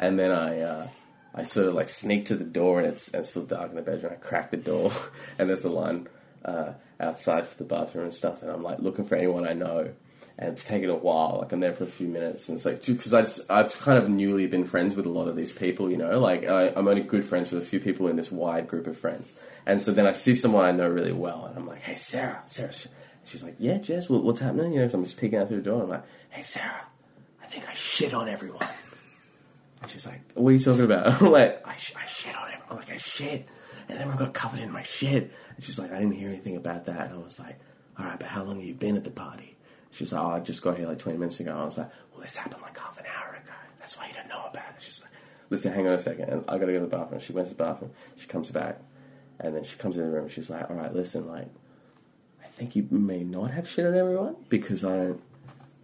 And then I uh, I sort of like sneak to the door and it's, and it's still dark in the bedroom. I crack the door and there's a line uh, outside for the bathroom and stuff. And I'm like looking for anyone I know. And it's taken a while. Like I'm there for a few minutes, and it's like because I just, I've kind of newly been friends with a lot of these people. You know, like I, I'm only good friends with a few people in this wide group of friends. And so then I see someone I know really well, and I'm like, "Hey, Sarah, Sarah." She's like, "Yeah, Jez, what, what's happening?" You know, 'cause I'm just peeking out through the door. I'm like, "Hey, Sarah, I think I shit on everyone." And she's like, "What are you talking about?" I'm like, "I, sh- I shit on everyone." I'm like, "I shit," and then I got covered in my shit. And she's like, "I didn't hear anything about that." And I was like, "All right, but how long have you been at the party?" She's like, "Oh, I just got here like 20 minutes ago." I was like, "Well, this happened like half an hour ago. That's why you don't know about it." She's like, "Listen, hang on a second. And I gotta go to the bathroom." She went to the bathroom. She comes back, and then she comes in the room. and She's like, "All right, listen, like." I think you may not have shit on everyone because I don't,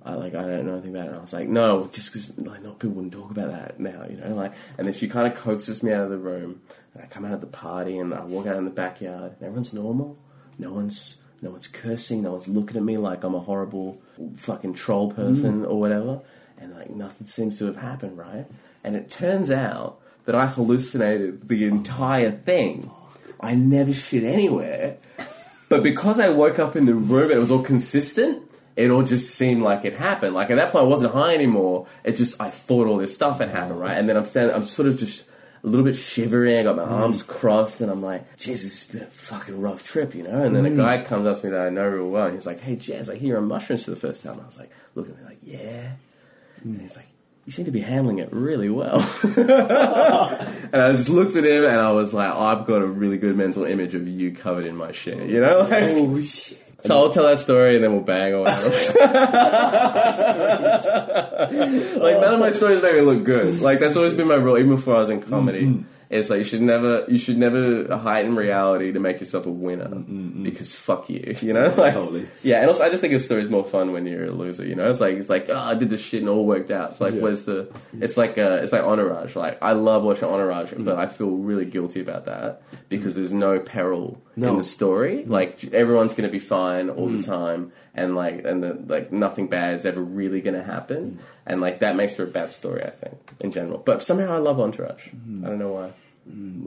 I like I don't know anything about it. And I was like, no, just because like not people wouldn't talk about that now, you know, like. And then she kind of coaxes me out of the room, and I come out of the party, and I walk out in the backyard, and everyone's normal. No one's no one's cursing, no one's looking at me like I'm a horrible fucking troll person mm. or whatever, and like nothing seems to have happened, right? And it turns out that I hallucinated the entire thing. I never shit anywhere. But because I woke up in the room and it was all consistent, it all just seemed like it happened. Like at that point, I wasn't high anymore. It just I thought all this stuff had happened, right? And then I'm standing, I'm sort of just a little bit shivering. I got my mm. arms crossed, and I'm like, "Jesus, it's been a fucking rough trip," you know. And then a mm. guy comes up to me that I know real well, and he's like, "Hey, Jez, I hear on mushrooms for the first time." I was like, looking at me like, "Yeah," and he's like. You seem to be handling it really well. and I just looked at him and I was like, I've got a really good mental image of you covered in my shit, you know? Like, Oh shit. so I'll tell that story and then we'll bang or whatever. like none of my stories make me look good. Like that's always been my rule, even before I was in comedy. Mm-hmm. It's like you should never you should never heighten reality to make yourself a winner because fuck you, you know. Like, Totally. Yeah, and also I just think a story's more fun when you're a loser. You know, it's like it's like oh, I did this shit and all worked out. It's like Yeah. where's the? It's like uh, it's like Entourage. Like I love watching Entourage, Mm. but I feel really guilty about that because there's no peril in No. Mm. the story. Like everyone's going to be fine all the time, and like and the, like nothing bad is ever really going to Mm. happen, and like that makes for a bad story. I think in general, but somehow I love Entourage. Mm. I don't know why.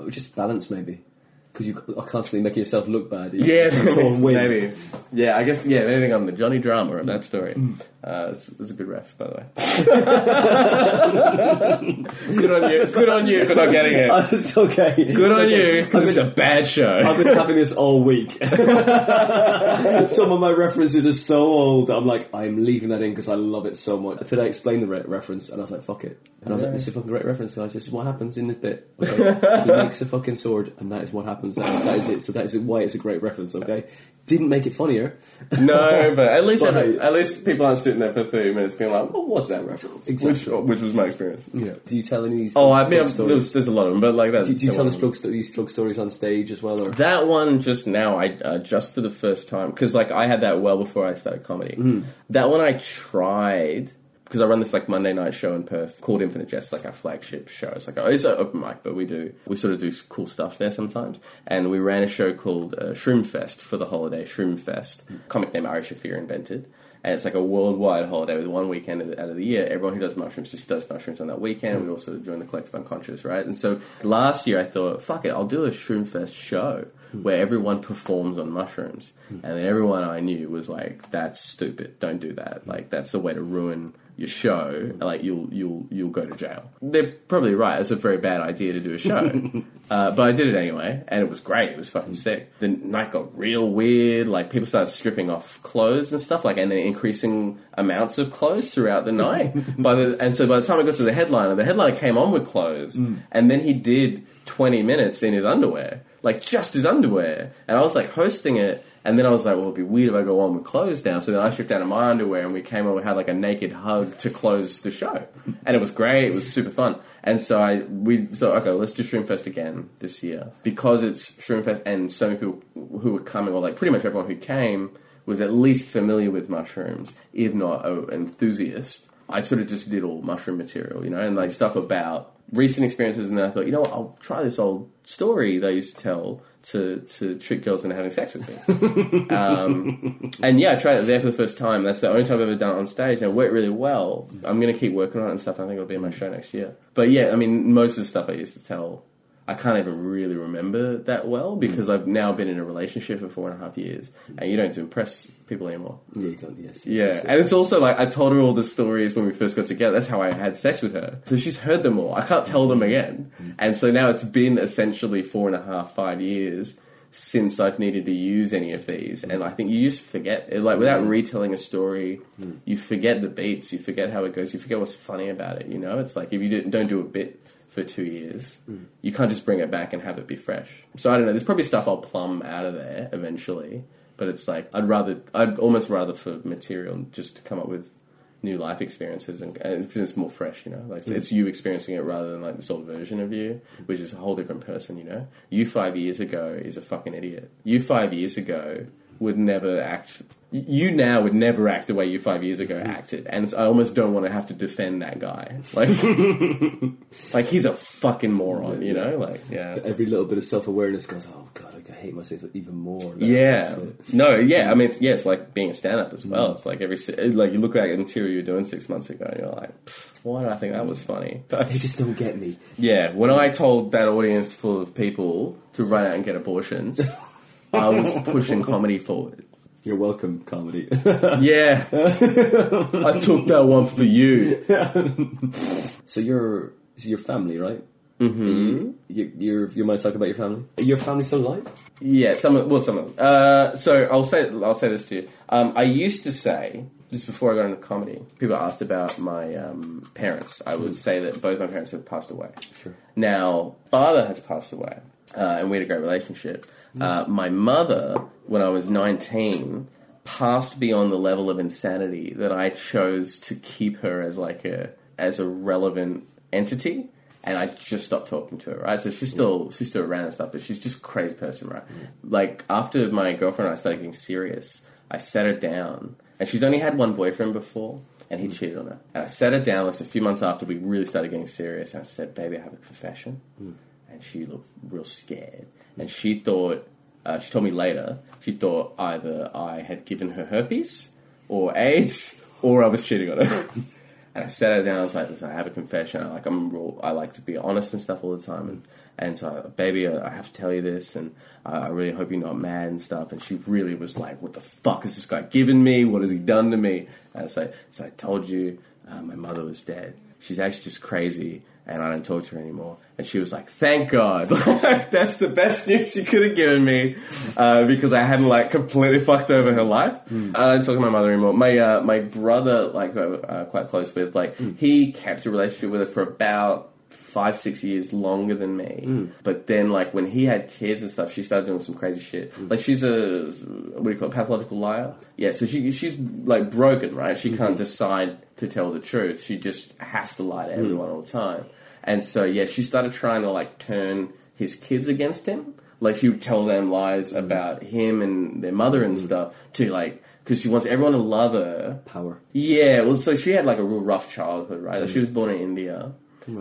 Just balance, maybe. Because you are constantly making yourself look bad. Yeah, maybe. Yeah, I guess. Yeah, anything, I'm the Johnny Drama of that story. Mm. Uh, it's, it's a good ref, by the way. good on you. Good on you for not getting it. it's okay. Good It's on okay. you because it's a bad show. I've been having this all week. Some of my references are so old that I'm like, I'm leaving that in because I love it so much. Today I explained the re- reference and I was like, fuck it. And I was like, this is a fucking great reference, guys. This is what happens in this bit. Okay? he makes a fucking sword and that is what happens. And that is it. So that is why it's a great reference, okay? Didn't make it funnier. no, but at least But- at least people aren't sitting there for 30 minutes being like, "What was that reference?" Exactly. Which, which was my experience. Yeah. Do you tell any of these Oh, I mean, there's, there's a lot of them, but like that. do, do you tell drug sto- these drug stories on stage as well? Or That one just now, I uh, just for the first time because like I had that well before I started comedy. Mm-hmm. That one I tried because I run this like Monday night show in Perth called Infinite Jest, like our flagship show. It's like it's an open mic, but we do we sort of do cool stuff there sometimes. And we ran a show called uh, Shroom Fest for the holiday. Shroom Fest, comic name Ari Shaffir invented. And it's like a worldwide holiday with one weekend out of the year. Everyone who does mushrooms just does mushrooms on that weekend. We also join the collective unconscious, right? And so last year I thought, fuck it, I'll do a Shroom Fest show where everyone performs on mushrooms. And everyone I knew was like, that's stupid. Don't do that. Like, that's the way to ruin your show. Like, you'll, you'll, you'll go to jail. They're probably right. It's a very bad idea to do a show. uh, but I did it anyway, and it was great. It was fucking sick. The night got real weird. Like, people started stripping off clothes and stuff, like, and then increasing amounts of clothes throughout the night. by the, and so by the time I got to the headliner, the headliner came on with clothes, and then he did 20 minutes in his underwear, like just his underwear. And I was like hosting it, and then I was like, well, it'd be weird if I go on with clothes down. So then I stripped down to my underwear, and we came. We had like a naked hug to close the show, and it was great. It was super fun. And so I we thought, okay, let's do Shroomfest again this year because it's Shroomfest, and so many people who were coming, or like pretty much everyone who came was at least familiar with mushrooms, if not an enthusiast. I sort of just did all mushroom material, you know, and like stuff about recent experiences, and then I thought, you know what, I'll try this old story I used to tell to to trick girls into having sex with me. um, and yeah, I tried it there for the first time. That's the only time I've ever done it on stage, and it worked really well. I'm going to keep working on it and stuff. I think it'll be in my show next year. But yeah, I mean, most of the stuff I used to tell. I can't even really remember that well mm. because I've now been in a relationship for four and a half years, and you don't impress people anymore. yeah. Yes. Yeah, yes, and it's also like I told her all the stories when we first got together. That's how I had sex with her. So she's heard them all. I can't tell them mm. again. Mm. And so now it's been essentially four and a half, five years since I've needed to use any of these. And I think you just forget, like without retelling a story, you forget the beats, you forget how it goes, you forget what's funny about it. You know, it's like if you don't do a bit for two years, hmm. you can't just bring it back and have it be fresh. So I don't know. There's probably stuff I'll plumb out of there eventually. But it's like I'd rather, I'd almost rather for material just to come up with new life experiences, and, and it's, it's more fresh, you know. Like hmm. it's you experiencing it rather than like this old version of you, which is a whole different person, you know. You five years ago is a fucking idiot. You five years ago would never act. You now would never act the way you five years ago hmm. acted, and it's, I almost don't want to have to defend that guy. Like, like he's a fucking moron, you know. Like, yeah. Every little bit of self awareness goes. Oh god, I hate myself even more. now." Yeah. No, yeah. I mean, it's, yeah, it's like being a stand up as hmm. well. It's like every, like you look back at the material you were doing six months ago and you're like, why did I think that was funny? They just don't get me. yeah. When I told that audience full of people to run out and get abortions, I was pushing comedy forward. You're welcome, comedy. Yeah. I took that one for you. so you're so your family, right? Mm-hmm. You, you're you might talk about your family. Your family still alive? Yeah, some of, well, some of them. Uh, so I'll say I'll say this to you. Um, I used to say just before I got into comedy, people asked about my um, parents. I would say that both my parents have passed away. Sure. Now, father has passed away, uh, and we had a great relationship. Uh, my mother, when I was nineteen, passed beyond the level of insanity that I chose to keep her as like a as a relevant entity. and I just stopped talking to her, right? So she's still she's still around and stuff, but she's just crazy person, right? Like after my girlfriend and I started getting serious, I sat her down, and she's only had one boyfriend before, and he cheated on her. And I sat her down, like a few months after we really started getting serious, and I said, "Baby, I have a confession," and she looked real scared, and she thought. Uh, she told me later. She thought either I had given her herpes or AIDS, or I was cheating on her. And I sat her down. I was like, I have a confession. I like I'm real, I like to be honest and stuff all the time. And and so, baby, I have to tell you this, and I really hope you're not mad and stuff. And she really was like, "What the fuck is this guy giving me? What has he done to me?" And I like, "So I told you, uh, my mother was dead. She's actually just crazy." And I don't talk to her anymore. And she was like, "Thank God! That's the best news you could have given me, uh, because I hadn't like completely fucked over her life." I don't talk to my mother anymore. My uh, my brother, like, uh, uh, quite close with, like, he kept a relationship with her for about five six years longer than me. But then, like, when he had kids and stuff, she started doing some crazy shit. Like, she's a what do you call it, pathological liar? Yeah. So she she's like broken, right? She can't decide to tell the truth. She just has to lie to everyone all the time. And so, yeah, she started trying to like turn his kids against him. Like she would tell them lies about him and their mother and stuff to like because she wants everyone to love her. Power. Yeah, well, so she had like a real rough childhood, right? Like, she was born in India,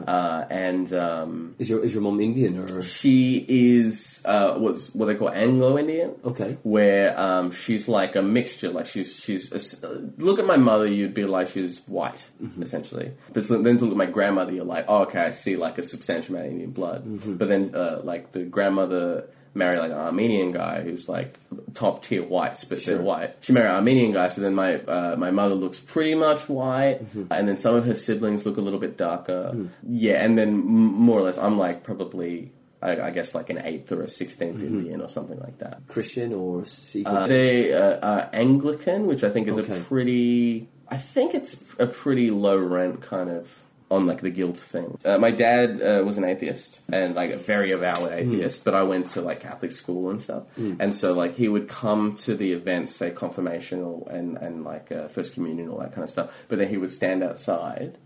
uh, and um, Is your is your mom Indian or she is uh, what's what they call Anglo-Indian. okay? Where um, she's like a mixture, like she's she's a s look at my mother, you'd be like she's white essentially. But then to look at my grandmother, you're like, oh, okay, I see like a substantial amount of Indian blood. But then uh, like the grandmother married like an Armenian guy who's like top tier whites, but they're white. She married an Armenian guy, so then my uh, my mother looks pretty much white, and then some of her siblings look a little bit darker. Yeah, and then more or less, I'm like probably. I, I guess like an eighth or a 16th Indian or something like that. Christian or Sikh? Uh, they uh, are Anglican, which I think is Okay. a pretty. I think it's a pretty low rent kind of on like the guilt thing. Uh, my dad uh, was an atheist and like a very avowed atheist, but I went to like Catholic school and stuff, and so like he would come to the events, say confirmation or, and and like uh, first communion, all that kind of stuff. But then he would stand outside,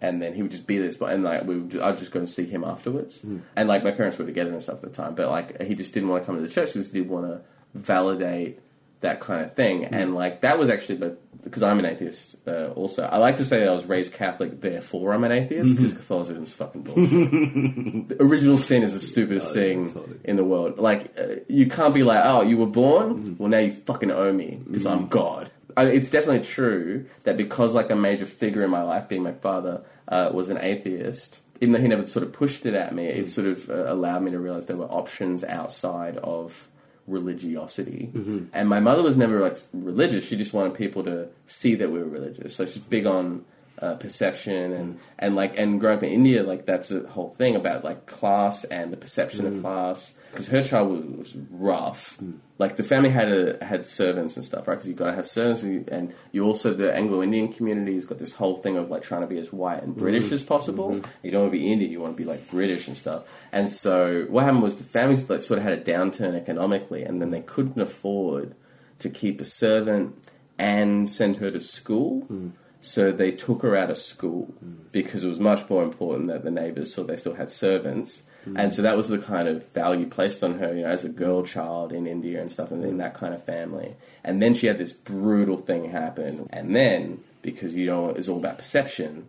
and then he would just be there, and like we would, I'd just go and see him afterwards, and like my parents were together and stuff at the time, but like he just didn't want to come to the church because he didn't want to validate that kind of thing. And like that was actually, but because I'm an atheist uh, also, I like to say that I was raised Catholic, therefore I'm an atheist because Catholicism is fucking bullshit. the original sin is the stupidest thing totally. in the world. Like uh, you can't be like, oh, you were born, well now you fucking owe me because I'm God. I, it's definitely true that because like a major figure in my life, being my father, uh, was an atheist. Even though he never sort of pushed it at me, it sort of uh, allowed me to realize there were options outside of religiosity. Mm-hmm. And my mother was never like religious. She just wanted people to see that we were religious. So she's big on uh, perception and mm-hmm. and like and growing up in India, like that's a whole thing about like class and the perception of mm-hmm. class. Because her childhood was rough. Hmm. Like the family had a, had servants and stuff, right? Because you've got to have servants, and you, and you also the Anglo Indian community has got this whole thing of like trying to be as white and British mm-hmm. as possible. Mm-hmm. You don't want to be Indian, you want to be like British and stuff. And so what happened was the families like sort of had a downturn economically, and then they couldn't afford to keep a servant and send her to school. Mm. So they took her out of school mm. because it was much more important that the neighbors saw they still had servants. And so that was the kind of value placed on her, you know, as a girl child in India and stuff, and in that kind of family. And then she had this brutal thing happen. And then, because, you know, it's all about perception,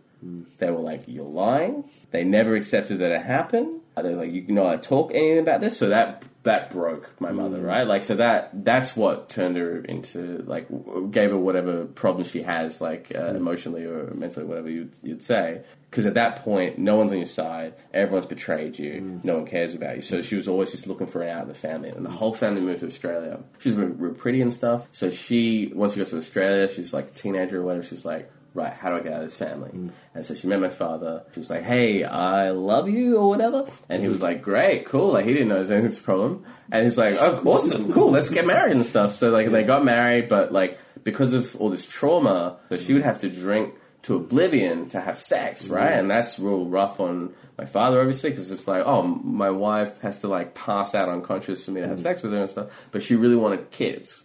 they were like, "You're lying." They never accepted that it happened. Uh, They're like, "You know I talk anything about this." So that that broke my mother, right? Like, so that that's what turned her into like gave her whatever problem she has, like uh, emotionally or mentally, whatever you'd, you'd say. Because at that point, no one's on your side. Everyone's betrayed you. No one cares about you. So she was always just looking for an out of the family, and the whole family moved to Australia. She's real, real pretty and stuff. So she once she got to Australia, she's like a teenager or whatever. She's like right, how do I get out of this family? Mm. And so she met my father. She was like, hey, I love you or whatever. And he was like, great, cool. Like he didn't know there was a problem. And he's like, oh, awesome, cool, let's get married and stuff. So like they got married, but like because of all this trauma, so she would have to drink to oblivion to have sex, right? Mm. And that's real rough on my father, obviously, because it's like, oh, my wife has to like pass out unconscious for me to have mm. sex with her and stuff. But she really wanted kids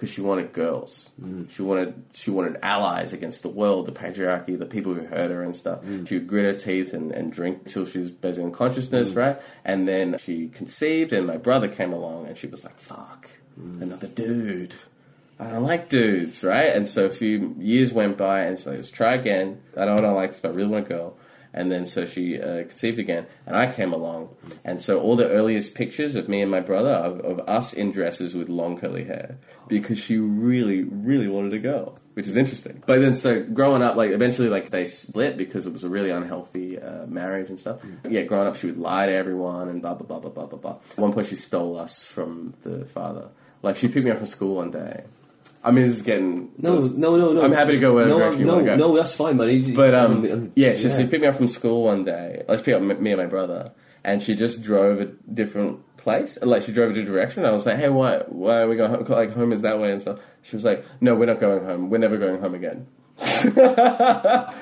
because she wanted girls. Mm. She wanted she wanted allies against the world, the patriarchy, the people who hurt her and stuff. Mm. She would grit her teeth and, and drink till she was basically unconsciousness, mm. right? And then she conceived, and my brother came along, and she was like, "Fuck, another dude." I don't like dudes, right? And so a few years went by, and she's like, let's try again. I don't know what I like, but I really want a girl. And then so she uh, conceived again, and I came along. And so all the earliest pictures of me and my brother of, of us in dresses with long curly hair because she really, really wanted a girl, which is interesting. But then so growing up, like eventually, like they split because it was a really unhealthy uh, marriage and stuff. Yeah, growing up, she would lie to everyone and blah blah blah blah blah blah blah. At one point, she stole us from the father. Like she picked me up from school one day. I mean, this is getting No, no, no, no. I'm happy to go wherever no, direction you no, go. No, that's fine, man. But um, um, yeah, she, she picked me up from school one day. Let's pick up me and my brother, and she just drove a different place. Like she drove a different direction. I was like, "Hey, why? Why are we going home? Like home is that way and stuff." She was like, "No, we're not going home. We're never going home again." but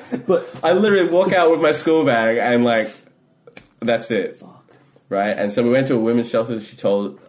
I literally walk out with my school bag and like, that's it, right? And so we went to a women's shelter. She told.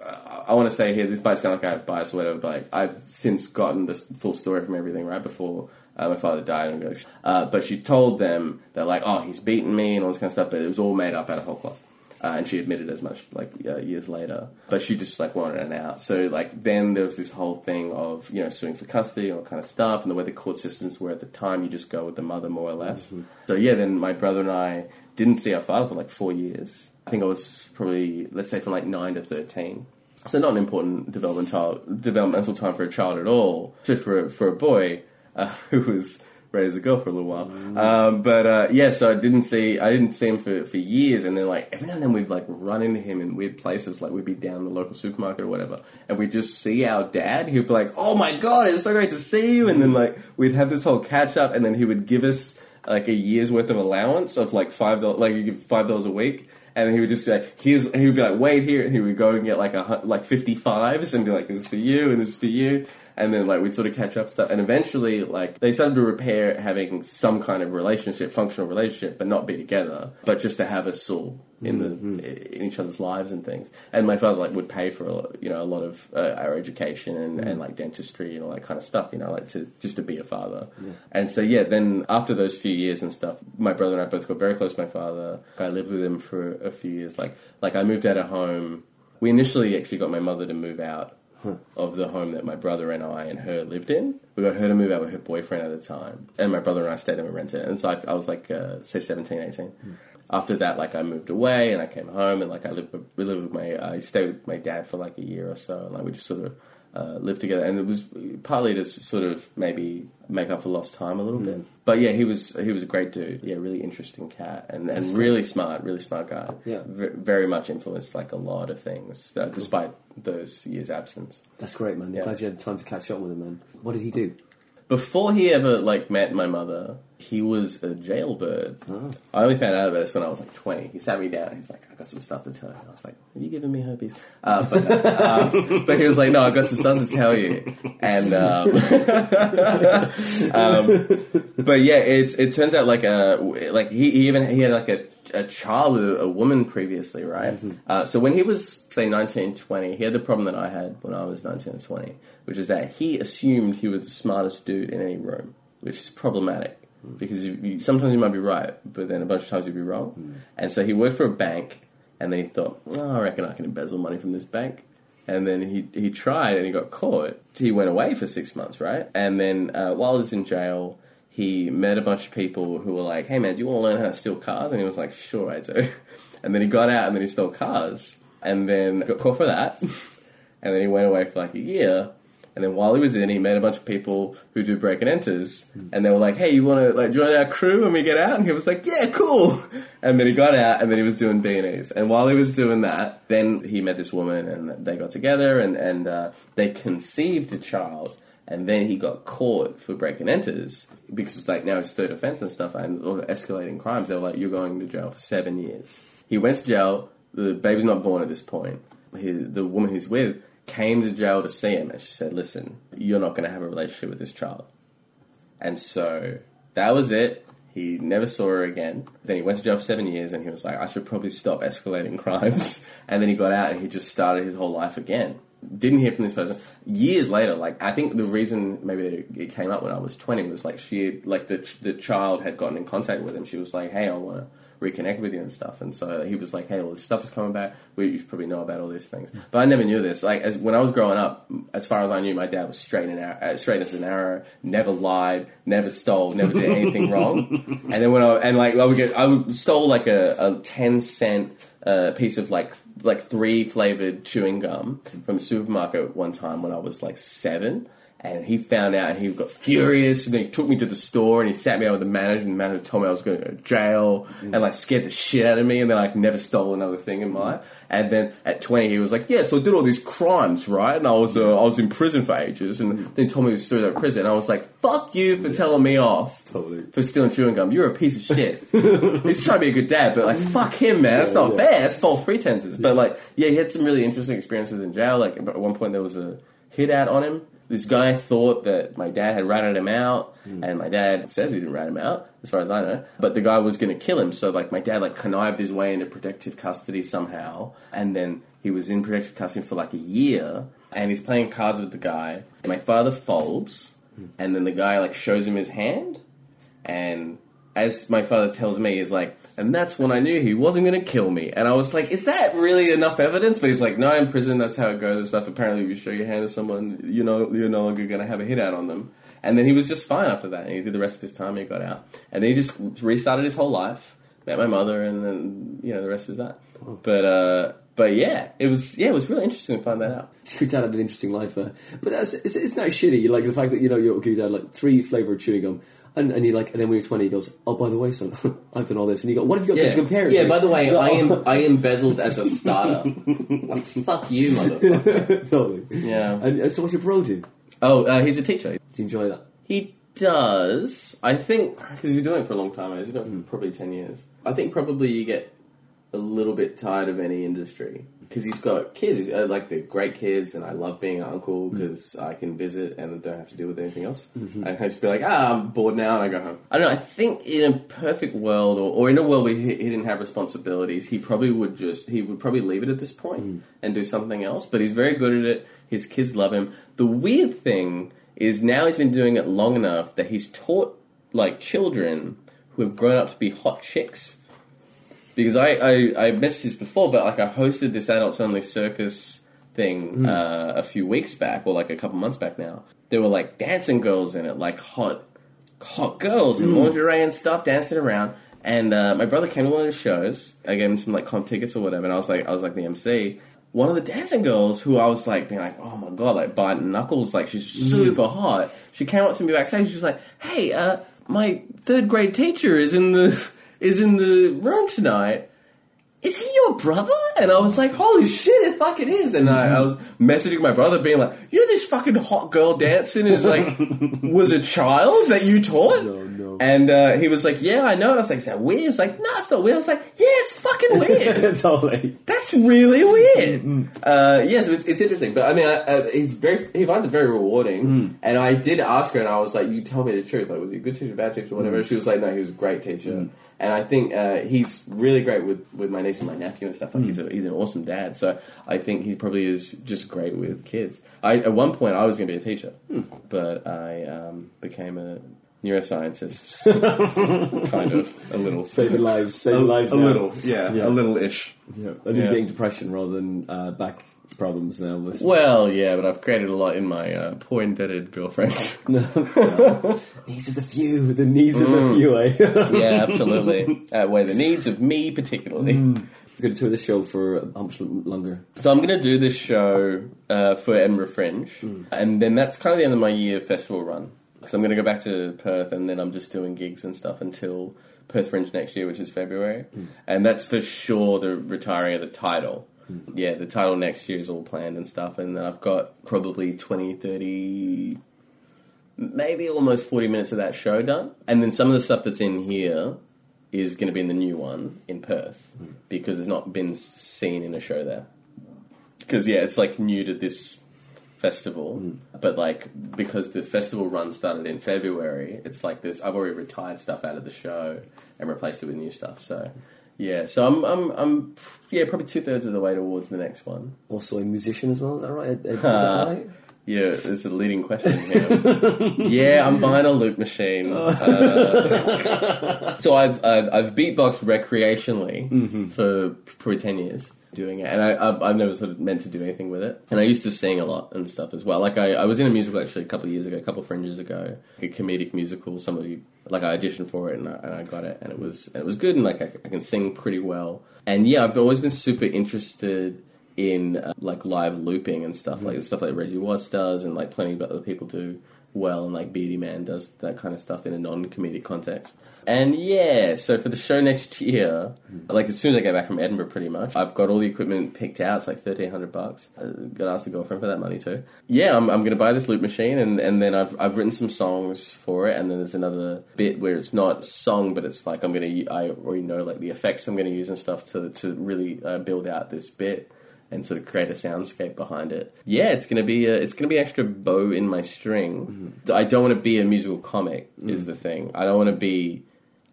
I want to say here, this might sound like I have bias or whatever, but like, I've since gotten the full story from everything right before uh, my father died. And uh, but she told them that like, oh, he's beaten me and all this kind of stuff, but it was all made up out of whole cloth. Uh, and she admitted as much like uh, years later, but she just like wanted an out. So like then there was this whole thing of you know suing for custody and all kind of stuff, and the way the court systems were at the time, you just go with the mother more or less. So yeah, then my brother and I didn't see our father for like four years. I think I was probably let's say from like nine to thirteen. So not an important developmental developmental time for a child at all, just for a, for a boy uh, who was raised a girl for a little while. Um, but uh, yeah, so I didn't see I didn't see him for, for years, and then like every now and then we'd like run into him in weird places, like we'd be down the local supermarket or whatever, and we'd just see our dad. He'd be like, "Oh my god, it's so great to see you!" And then like we'd have this whole catch up, and then he would give us like a year's worth of allowance of like five dollars, like you give five dollars a week. And he would just say, "Here's." He would be like, "Wait here," and he would go and get like a like fifty fives and be like, "This is for you, and this is for you." And then like we'd sort of catch up stuff, and eventually like they started to repair having some kind of relationship, functional relationship, but not be together, but just to have us all in the in each other's lives and things. And my father like would pay for a lot, you know a lot of uh, our education and, and like dentistry and all that kind of stuff, you know, like to just to be a father. And so yeah, then after those few years and stuff, my brother and I both got very close to my father. I lived with him for a few years. Like like I moved out of home. We initially actually got my mother to move out of the home that my brother and I and her lived in. We got her to move out with her boyfriend at the time, and my brother and I stayed in a rented. And so I, I was like, uh, say 17, 18. After that, like I moved away and I came home and like I lived, we lived with my, I stayed with my dad for like a year or so, and like we just sort of uh, lived together. And it was partly to sort of maybe make up for lost time a little bit. But yeah, he was he was a great dude. Yeah, really interesting cat and, and really smart, really smart guy. Yeah. V- very much influenced like a lot of things, uh, despite those years' absence. That's great, man. Yeah. Glad you had time to catch up with him, man. What did he do? Before he ever like met my mother, he was a jailbird. Oh. I only found out about this when I was like twenty. He sat me down. And he's like, "I got some stuff to tell you." I was like, "Have you given me herpes?" Uh, but, uh, but he was like, "No, I got some stuff to tell you." And um, um, but yeah, it it turns out like a like he, he even he had like a a child with a, woman previously, right? Uh, so when he was say 19, 20, he had the problem that I had when I was nineteen and twenty, which is that he assumed he was the smartest dude in any room, which is problematic because you, you, sometimes you might be right, but then a bunch of times you'd be wrong. And so he worked for a bank, and then he thought, oh, I reckon I can embezzle money from this bank. And then he he tried and he got caught. He went away for six months, right? And then uh, while he was in jail, he met a bunch of people who were like, "Hey man, do you want to learn how to steal cars?" And he was like, "Sure, I do." And then he got out and then he stole cars, and then got caught for that. and then he went away for like a year. And then while he was in, he met a bunch of people who do break and enters, and they were like, "Hey, you want to like join our crew when we get out?" And he was like, "Yeah, cool." And then he got out, and then he was doing B&Es. And while he was doing that, then he met this woman, and they got together, and and uh, they conceived a child. And then he got caught for breaking enters because it's like now his third offense and stuff, and escalating crimes. They were like, "You're going to jail for seven years." He went to jail. The baby's not born at this point. He, the woman he's with came to jail to see him, and she said, "Listen, you're not going to have a relationship with this child." And so that was it. He never saw her again. Then he went to jail for seven years, and he was like, "I should probably stop escalating crimes." And then he got out, and he just started his whole life again. Didn't hear from this person. Years later, like I think the reason maybe it came up when I was twenty was like she like the the child had gotten in contact with him. She was like, "Hey, I want to." reconnect with you and stuff. And so he was like, "Hey, all this stuff is coming back. We you should probably know about all these things." But I never knew this. Like as when I was growing up, as far as I knew, my dad was straight and arrow, uh, straight as an arrow. Never lied, never stole, never did anything wrong. And then when I and like I would get, I would stole like a, a ten cent uh, piece of like like three flavored chewing gum from a supermarket one time when I was like seven. And he found out and he got furious and then he took me to the store and he sat me down with the manager and the manager told me I was going to go to jail and like scared the shit out of me and then I never stole another thing in my life. And then at 20 he was like, yeah, so I did all these crimes, right? And I was, uh, I was in prison for ages and then he told me the story about prison and I was like, fuck you for telling me off. Totally. For stealing chewing gum. You're a piece of shit. He's trying to be a good dad, but like, fuck him, man. That's not yeah. fair. That's false pretenses. But like, yeah, he had some really interesting experiences in jail. Like, at one point there was a hit out on him. This guy thought that my dad had ratted him out, hmm. and my dad says he didn't rat him out, as far as I know. But the guy was going to kill him, so like my dad like connived his way into protective custody somehow, and then he was in protective custody for like a year, and he's playing cards with the guy. And my father folds, hmm. and then the guy like shows him his hand, and as my father tells me, he's like, and that's when I knew he wasn't going to kill me. And I was like, is that really enough evidence? But he's like, no, in prison, that's how it goes and stuff. Apparently, if you show your hand to someone, you know, you're no longer going to have a hit out on them. And then he was just fine after that. And he did the rest of his time, and he got out. And then he just restarted his whole life, met my mother, and then, you know, the rest is that. But, uh, but yeah, it was yeah, it was really interesting to find that out. Your dad had an interesting life, uh, but that's, it's, it's not shitty. Like the fact that you know your dad like three flavored chewing gum, and, and he like, and then when you're twenty, he goes, "Oh, by the way, son, I've done all this," and you go, "What have you got Yeah, to compare?" It's yeah. like, By the way, no. I am I embezzled as a starter. like, fuck you, motherfucker. totally. Yeah. And, and so, what's your bro do? Oh, uh, he's a teacher. Do you enjoy that? He does. I think because he's been doing it for a long time. He's been doing it for probably ten years. I think probably you get a little bit tired of any industry because he's got kids. Uh, like they're great kids, and I love being an uncle because I can visit and don't have to deal with anything else. I can just be like, ah, I'm bored now, and I go home. I don't know. I think in a perfect world, or, or in a world where he, he didn't have responsibilities, he probably would just he would probably leave it at this point and do something else. But he's very good at it. His kids love him. The weird thing is now he's been doing it long enough that he's taught like children who have grown up to be hot chicks. Because I, I, I mentioned this before, but like I hosted this adults only circus thing uh, a few weeks back, or like a couple months back now. There were like dancing girls in it, like hot, hot girls in lingerie and stuff, dancing around. And uh, my brother came to one of the shows. I gave him some like comp tickets or whatever, and I was like, I was like the MC. One of the dancing girls, who I was like being like, oh my god, like biting knuckles, like she's super hot. She came up to me backstage. She was like, hey, uh, my third grade teacher is in the is in the room tonight is he your brother? And I was like, holy shit, it fucking is. And I, I was messaging my brother, being like, you know, this fucking hot girl dancing is like, was a child that you taught? No, no. And uh, he was like, yeah, I know. And I was like, is that weird? He was like, no, it's not weird. I was like, yeah, it's fucking weird. totally. That's really weird. Uh, yeah, so it's, it's interesting. But I mean, I, uh, he's very, he finds it very rewarding. And I did ask her, and I was like, you tell me the truth. Like, was he a good teacher, bad teacher, whatever? She was like, no, he was a great teacher. And I think uh, he's really great with, with my niece and my nephew and stuff. Like, he's, a, he's an awesome dad. So I think he probably is just great with kids. I, at one point, I was going to be a teacher, but I um, became a neuroscientist. kind of. A little. Saving lives, saving a, lives. a now. little, yeah, Yeah. a little ish. Yeah. And you're Yeah. getting depression rather than uh, back problems now. But Well, yeah, but I've created a lot in my uh, poor indebted girlfriend. needs of the few, the needs of Mm. the few, eh? yeah, absolutely. Where the needs of me particularly. We're going to tour the show for how much longer? So I'm going to do this show uh, for Edinburgh Fringe, and then that's kind of the end of my year festival run. Because I'm going to go back to Perth, and then I'm just doing gigs and stuff until Perth Fringe next year, which is February. And that's for sure the retiring of the title. Yeah, the title next year is all planned and stuff, and then I've got probably 20, 30, maybe almost 40 minutes of that show done. And then some of the stuff that's in here is going to be in the new one in Perth because it's not been seen in a show there. Because, yeah, it's like new to this festival, but like because the festival run started in February, it's like this. I've already retired stuff out of the show and replaced it with new stuff. So, Yeah, so I'm, I'm, I'm, yeah, probably two thirds of the way towards the next one. Also a musician as well. Is that right? Is Uh, that right? Yeah, it's a leading question here. yeah, I'm buying a loop machine. Uh, so I've, I've I've beatboxed recreationally for probably ten years doing it, and I, I've, I've never sort of meant to do anything with it. And I used to sing a lot and stuff as well. Like I, I was in a musical actually a couple of years ago, a couple of fringes ago, a comedic musical. Somebody like I auditioned for it and I, and I got it, and it was and it was good, and like I, I can sing pretty well. And yeah, I've always been super interested in uh, like live looping and stuff like the stuff like Reggie Watts does and like plenty of other people do well and like Beardyman does that kind of stuff in a non-comedic context. And yeah, so for the show next year, like as soon as I get back from Edinburgh, pretty much, I've got all the equipment picked out. It's like thirteen hundred bucks. Uh, got to ask the girlfriend for that money too. Yeah, I'm, I'm going to buy this loop machine, and, and then I've I've written some songs for it, and then there's another bit where it's not song, but it's like I'm going to I already know like the effects I'm going to use and stuff to to really uh, build out this bit and sort of create a soundscape behind it. Yeah, it's gonna be a, it's gonna be an extra bow in my string. Mm-hmm. I don't want to be a musical comic. Is mm. the thing. I don't want to be.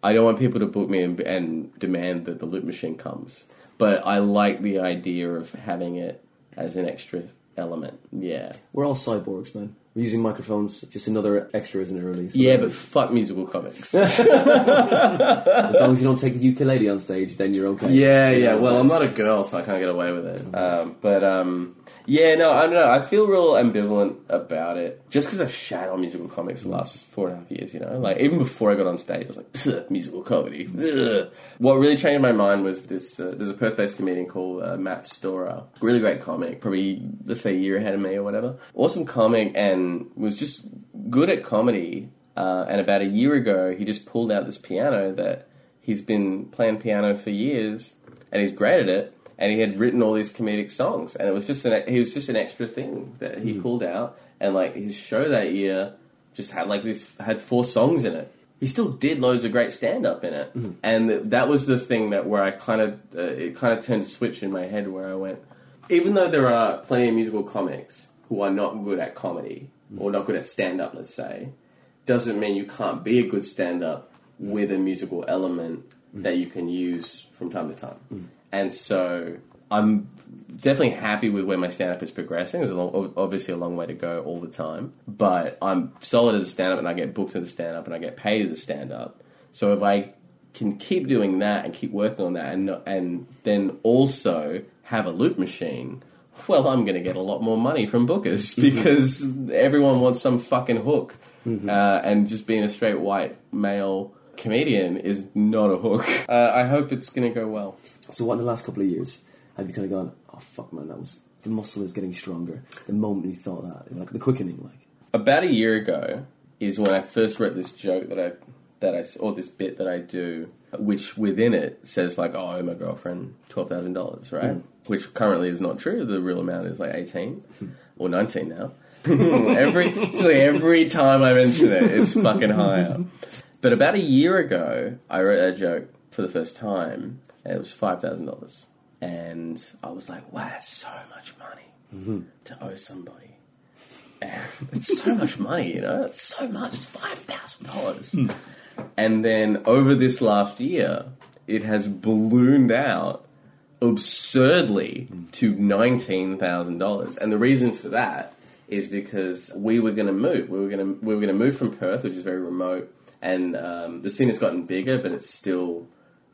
I don't want people to book me and, and demand that the loop machine comes. But I like the idea of having it as an extra element. Yeah. We're all cyborgs, man. We're using microphones. Just another extra, isn't it? Really. So Yeah, but fuck musical comics. as long as you don't take the ukulele on stage, then you're okay. Yeah, yeah. Well, I'm not a girl, so I can't get away with it. Um, but um, yeah, no, I don't know. I feel real ambivalent about it, just because I've shat on musical comics the last four and a half years. You know, like even before I got on stage, I was like, musical comedy. Ugh." What really changed my mind was this. Uh, there's a Perth-based comedian called uh, Matt Storer. Really great comic, probably let's say a year ahead of me or whatever. Awesome comic, and was just good at comedy. Uh, and about a year ago, he just pulled out this piano that he's been playing piano for years, and he's great at it. And he had written all these comedic songs, and it was just an he was just an extra thing that he pulled out. And like his show that year just had like this had four songs in it. He still did loads of great stand up in it, and th- that was the thing that where I kind of uh, it kind of turned a switch in my head where I went, even though there are plenty of musical comics who are not good at comedy or not good at stand up, let's say, doesn't mean you can't be a good stand up with a musical element that you can use from time to time. And so I'm definitely happy with where my stand up is progressing. There's a long, obviously a long way to go all the time, but I'm solid as a stand up and I get booked as a stand up and I get paid as a stand up. So if I can keep doing that and keep working on that and and then also have a loop machine, well, I'm going to get a lot more money from bookers because everyone wants some fucking hook, uh, and just being a straight white male comedian is not a hook. Uh, I hope it's going to go well. So, what in the last couple of years have you kind of gone? Oh fuck, man, that was the muscle is getting stronger. The moment you thought that, like the quickening, like About a year ago is when I first wrote this joke that I that I or this bit that I do, which within it says like, "Oh, I owe my girlfriend twelve thousand dollars," right? Hmm. Which currently is not true. The real amount is like eighteen hmm. or nineteen now. every so every time I mention it, it's fucking higher. But about a year ago, I wrote a joke for the first time, and it was five thousand dollars, and I was like, "Wow, that's so much money mm-hmm. to owe somebody." And it's so much money, you know. It's so much. It's five thousand dollars. Hmm. And then over this last year, it has ballooned out absurdly to nineteen thousand dollars. And the reason for that is because we were going to move. We were going to we were going to move from Perth, which is very remote, and um, the scene has gotten bigger, but it's still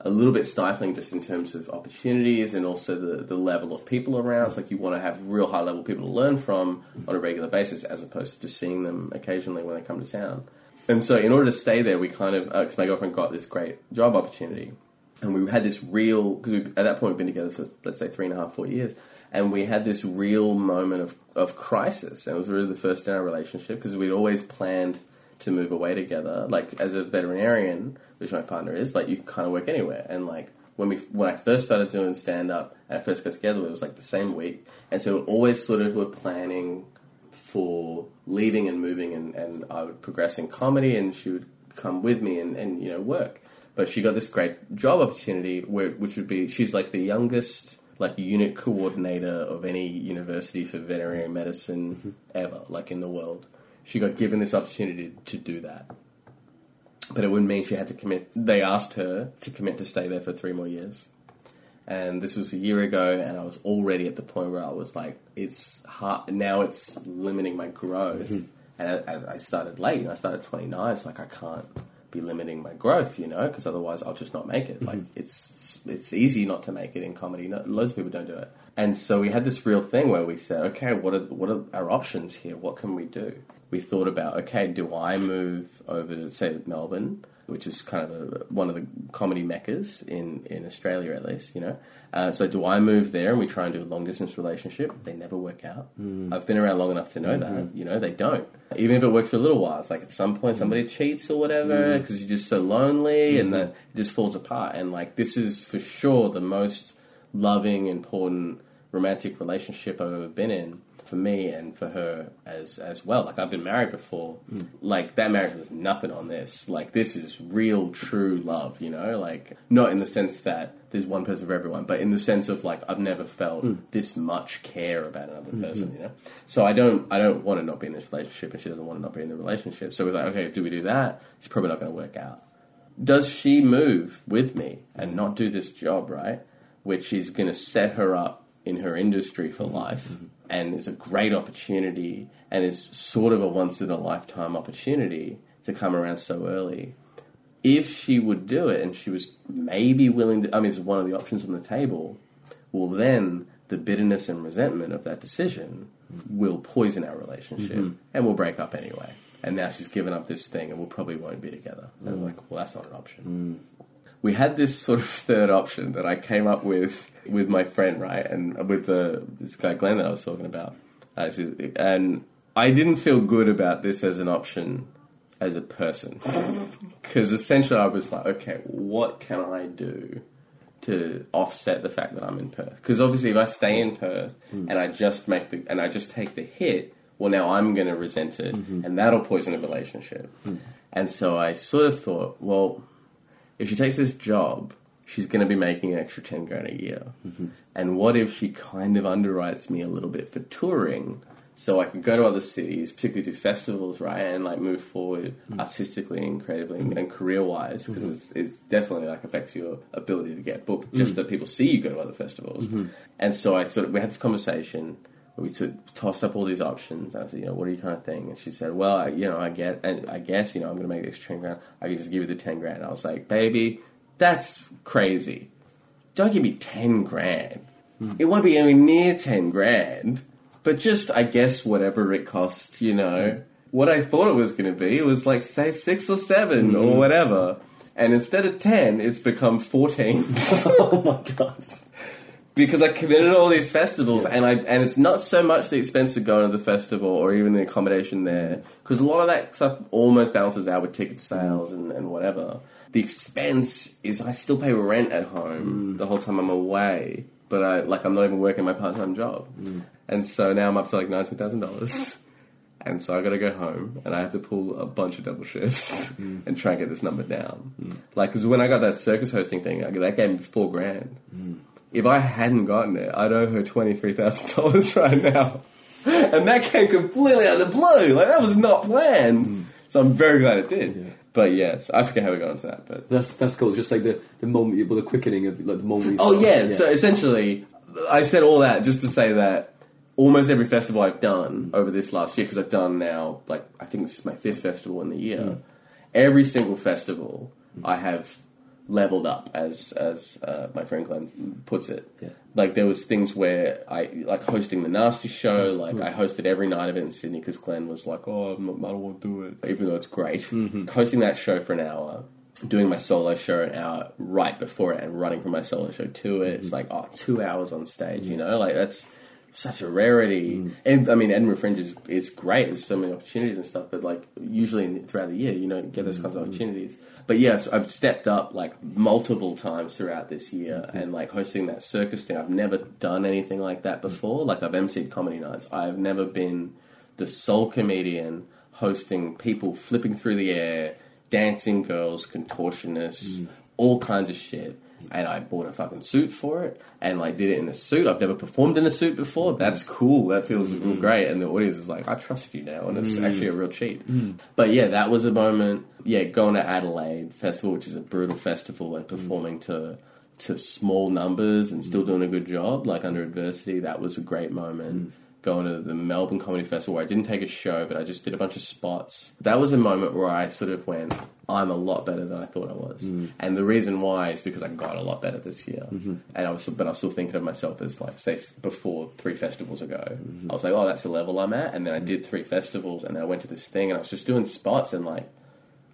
a little bit stifling just in terms of opportunities and also the, the level of people around. It's like you want to have real high level people to learn from on a regular basis as opposed to just seeing them occasionally when they come to town. And so, in order to stay there, we kind of, because my girlfriend got this great job opportunity, and we had this real, because at that point we've been together for, let's say, three and a half, four years, and we had this real moment of, of crisis. And it was really the first in our relationship, because we'd always planned to move away together. Like, as a veterinarian, which my partner is, like, you can kind of work anywhere. And, like, when we when I first started doing stand up and I first got together, it was like the same week, and so we always sort of were planning for leaving and moving, and, and I would progress in comedy, and she would come with me and, and you know work. But she got this great job opportunity, where which would be she's like the youngest like unit coordinator of any university for veterinary medicine mm-hmm. ever, like in the world. She got given this opportunity to do that, but it wouldn't mean she had to commit. They asked her to commit to stay there for three more years. And this was a year ago, and I was already at the point where I was like, it's hard. Now it's limiting my growth. Hmm. And I, I- started late. I started 29. It's like, I can't be limiting my growth, you know, because otherwise I'll just not make it. Hmm. Like, it's it's easy not to make it in comedy. No, loads of people don't do it. And so we had this real thing where we said, okay, what are, what are our options here? What can we do? We thought about, okay, do I move over to, say, Melbourne? Which is kind of a, one of the comedy meccas in, in Australia, at least, you know. Uh, so do I move there and we try and do a long distance relationship? They never work out. Mm. I've been around long enough to know that, mm-hmm. you know, they don't. Even if it works for a little while, it's like at some point somebody mm. cheats or whatever mm. because you're just so lonely and mm-hmm. then it just falls apart. And like this is for sure the most loving, important romantic relationship I've ever been in for me and for her as as well. Like I've been married before. Hmm. Like that marriage was nothing on this. Like this is real true love, you know? Like not in the sense that there's one person for everyone, but in the sense of like I've never felt hmm. this much care about another mm-hmm. person, you know? So I don't I don't want to not be in this relationship and she doesn't want to not be in the relationship. So we're like, okay, do we do that? It's probably not gonna work out does she move with me and not do this job right, which is going to set her up in her industry for life mm-hmm. And it's a great opportunity and it's sort of a once in a lifetime opportunity to come around so early. If she would do it and she was maybe willing to, I mean, it's one of the options on the table, well, then the bitterness and resentment of that decision will poison our relationship mm-hmm. and we'll break up anyway. And now she's given up this thing and we'll probably won't be together. And I'm like, well, that's not an option. Mm. We had this sort of third option that I came up with with my friend, right? And with the, this guy Glenn that I was talking about. Uh, and I didn't feel good about this as an option as a person. Because essentially I was like, okay, what can I do to offset the fact that I'm in Perth. Because obviously, if I stay in Perth hmm. and I just make the and I just take the hit, well, now I'm going to resent it, mm-hmm. and that'll poison the relationship. Hmm. And so I sort of thought, well, if she takes this job, she's going to be making an extra ten grand a year. Mm-hmm. And what if she kind of underwrites me a little bit for touring? So I could go to other cities, particularly do festivals, right, and like move forward mm-hmm. artistically and creatively mm-hmm. and career wise, because it's, it's definitely like affects your ability to get booked. Just that people see you go to other festivals, and so I sort of we had this conversation. We tossed up all these options. I said, you know, what are you kind of think? And she said, well, I, you know, I get, and I guess, you know, I'm going to make this ten grand. I can just give you the ten grand. I was like, baby, that's crazy. Don't give me ten grand. Hmm. It won't be anywhere near ten grand but just I guess whatever it cost, you know. Hmm. What I thought it was going to be was like say six or 7 or hmm. whatever, and instead of ten, it's become fourteen. oh my god. Because I committed all these festivals, and I and it's not so much the expense of going to the festival or even the accommodation there, because a lot of that stuff almost balances out with ticket sales and, and whatever. The expense is I still pay rent at home mm. the whole time I'm away, but I like I'm not even working my part time job, mm. and so now I'm up to like nineteen thousand dollars. And so I got to go home, and I have to pull a bunch of double shifts mm. and try and get this number down. Like, because when I got that circus hosting thing, I, that gave me four grand. If I hadn't gotten it, I'd owe her twenty three thousand dollars right now, and that came completely out of the blue. Like that was not planned. Hmm. So I'm very glad it did. But yes, I forget how we got into that. But That's that's cool. Just like the the moment, well, the quickening of like the moment. Oh thought, yeah, so essentially, I said all that just to say that almost every festival I've done hmm. over this last year, because I've done now like I think this is my fifth festival in the year. Hmm. Every single festival, I have leveled up, as as uh, my friend Glenn puts it. Yeah. Like there was things where I like hosting the Nasty Show. Like I hosted every night of it in Sydney because Glenn was like, "Oh, I'm not, I don't want to do it," even though it's great. Mm-hmm. Hosting that show for an hour doing my solo show an hour right before it and running from my solo show to it. It's mm-hmm. like, oh, two hours on stage, you mm-hmm. know? Like, that's such a rarity. Mm. And, I mean, Edinburgh Fringe is, is great. There's so many opportunities and stuff, but, like, usually in, throughout the year, you don't get those kinds of mm. opportunities. But, yes, I've stepped up, like, multiple times throughout this year mm-hmm. and, like, hosting that circus thing. I've never done anything like that mm. before. Like, I've emceed comedy nights. I've never been the sole comedian hosting people flipping through the air, dancing girls, contortionists, all kinds of shit. And I bought a fucking suit for it, and like did it in a suit. I've never performed in a suit before. Mm. That's cool. That feels real mm. great. And the audience is like, I trust you now, and it's mm. actually a real cheat. But yeah, that was a moment. Yeah, going to Adelaide Festival, which is a brutal festival, and performing to to small numbers and still doing a good job, like under adversity. That was a great moment. Going to the Melbourne Comedy Festival where I didn't take a show, but I just did a bunch of spots. That was a moment where I sort of went, I'm a lot better than I thought I was. Mm. And the reason why is because I got a lot better this year. Mm-hmm. And I was, but I was still thinking of myself as like, say, before three festivals ago. Mm-hmm. I was like, oh, that's the level I'm at. And then I mm. did three festivals, and then I went to this thing, and I was just doing spots and like,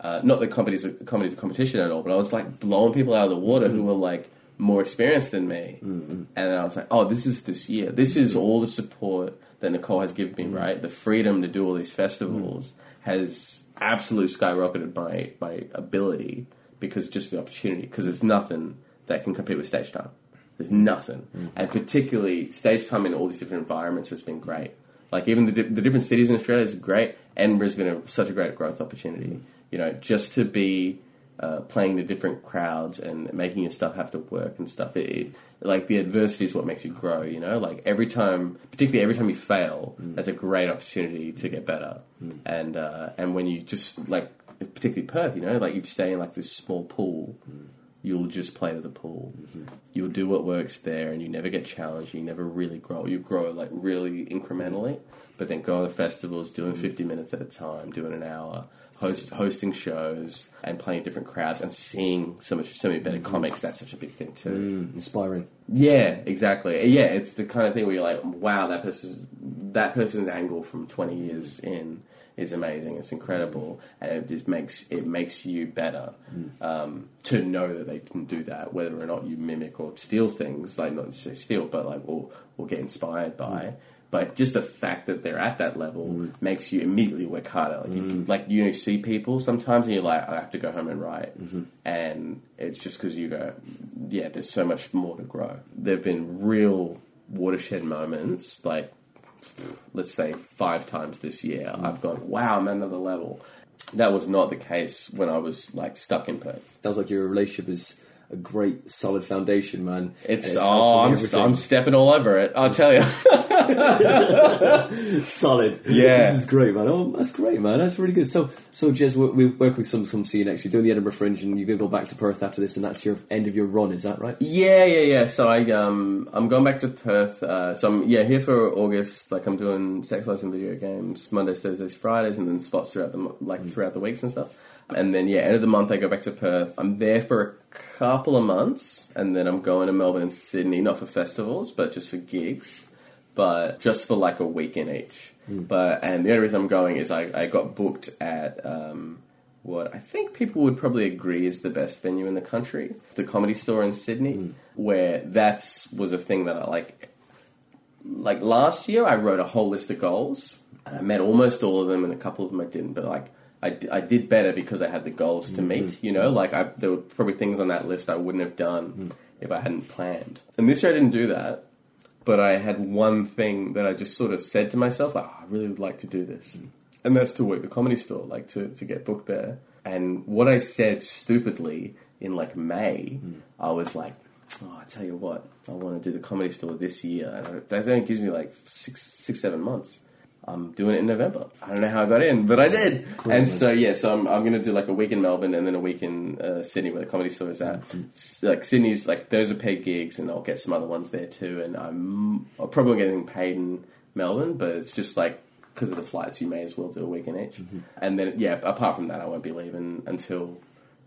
uh, not that comedy's a, comedy's a competition at all, but I was like blowing people out of the water who mm. were like more experienced than me. Mm-hmm. And then I was like, oh, this is this year. This is mm-hmm. all the support that Nicole has given me, mm-hmm. right? The freedom to do all these festivals has absolutely skyrocketed my, my ability because just the opportunity, because there's nothing that can compete with stage time. There's nothing. And particularly stage time in all these different environments has been great. Like even the, di- the different cities in Australia is great. Edinburgh's been a, such a great growth opportunity. You know, just to be uh, playing to different crowds and making your stuff have to work and stuff. It, it, like the adversity is what makes you grow. You know, like every time, particularly every time you fail, mm. that's a great opportunity to get better. Mm. And uh, and when you just like, particularly Perth, you know, like you stay in like this small pool. Mm. You'll just play to the pool. Mm-hmm. You'll do what works there, and you never get challenged. You never really grow. You grow like really incrementally, but then go to festivals, doing fifty minutes at a time, doing an hour, host, hosting shows, and playing different crowds, and seeing so much, so many better comics. That's such a big thing too. Mm, inspiring. Yeah, exactly. Yeah, it's the kind of thing where you're like, wow, that person's that person's angle from 20 years in is amazing. It's incredible, and it just makes it makes you better um, to know that they can do that, whether or not you mimic or steal things, like not steal, but like or or get inspired by. But just the fact that they're at that level mm. makes you immediately work harder. Like you, mm. like you know, see people sometimes, and you're like, I have to go home and write, mm-hmm. and it's just because you go, yeah, there's so much more to grow. There've been real watershed moments, like let's say five times this year. Mm. I've gone, wow, I'm at another level. That was not the case when I was like stuck in Perth. Sounds like your relationship is a great, solid foundation, man. It's, And oh, I'm. I'm stepping all over it. I'll tell you. solid. Yeah. this is great, man. Oh, that's great, man. That's really good. So, so Jez, we, we work with some some CNX. You're doing the Edinburgh Fringe, and you're gonna go back to Perth after this, and that's your end of your run. Is that right? Yeah, yeah, yeah. So I um I'm going back to Perth. Uh, so I'm yeah here for August. Like I'm doing sex lives and video games Mondays, Thursdays, Fridays, and then spots throughout the like throughout the weeks and stuff. And then yeah, end of the month I go back to Perth. I'm there for a couple of months, and then I'm going to Melbourne and Sydney, not for festivals, but just for gigs, but just for like a week in each. But and the only reason I'm going is I, I got booked at um, what I think people would probably agree is the best venue in the country, the Comedy Store in Sydney, where that's was a thing that I like. Like last year, I wrote a whole list of goals, and I met almost all of them, and a couple of them I didn't. But like, I, I did better because I had the goals to mm-hmm. meet. You know, mm-hmm. like I, there were probably things on that list I wouldn't have done mm-hmm. if I hadn't planned. And this year I didn't do that but I had one thing that I just sort of said to myself, like, oh, I really would like to do this. And that's to work the comedy store, like to, to get booked there. And what I said stupidly in like May, I was like, oh, I tell you what, I want to do the comedy store this year. And I- that only gives me like six, six, seven months. I'm doing it in November. I don't know how I got in, but I did. and so yeah, so I'm, I'm going to do like a week in Melbourne and then a week in uh, Sydney where the comedy store is at. S- Like Sydney's like those are paid gigs, and I'll get some other ones there too. And I'm, I'm probably getting paid in Melbourne, but it's just like because of the flights, you may as well do a week in each. And then yeah, apart from that, I won't be leaving until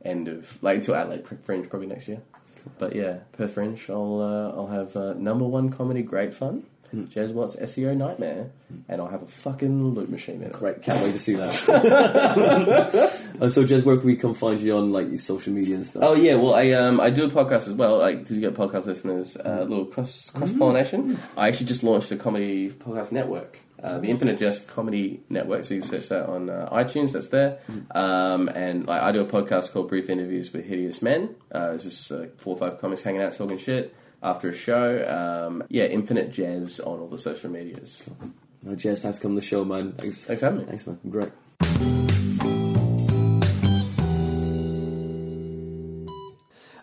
end of like until Adelaide Fringe probably next year. But yeah, Perth Fringe, I'll uh, I'll have uh, number one comedy, great fun. Jez Watts SEO nightmare, and I'll have a fucking loot machine in it. Great, can't wait to see that. and so, Jez, where can we come find you on like your social media and stuff? Oh yeah, well I um I do a podcast as well. Like you get podcast listeners, uh, a little cross cross pollination. I actually just launched a comedy podcast network, uh, the Infinite Jest Comedy Network. So you can search that on uh, iTunes. That's there. Um, and like, I do a podcast called Brief Interviews with Hideous Men. Uh, it's just uh, four or five comics hanging out talking shit after a show. Um, yeah, Infinite Jez on all the social medias. No, Jez, thanks for coming on the show, man. Thanks. Thanks for having me. Thanks, man. Great.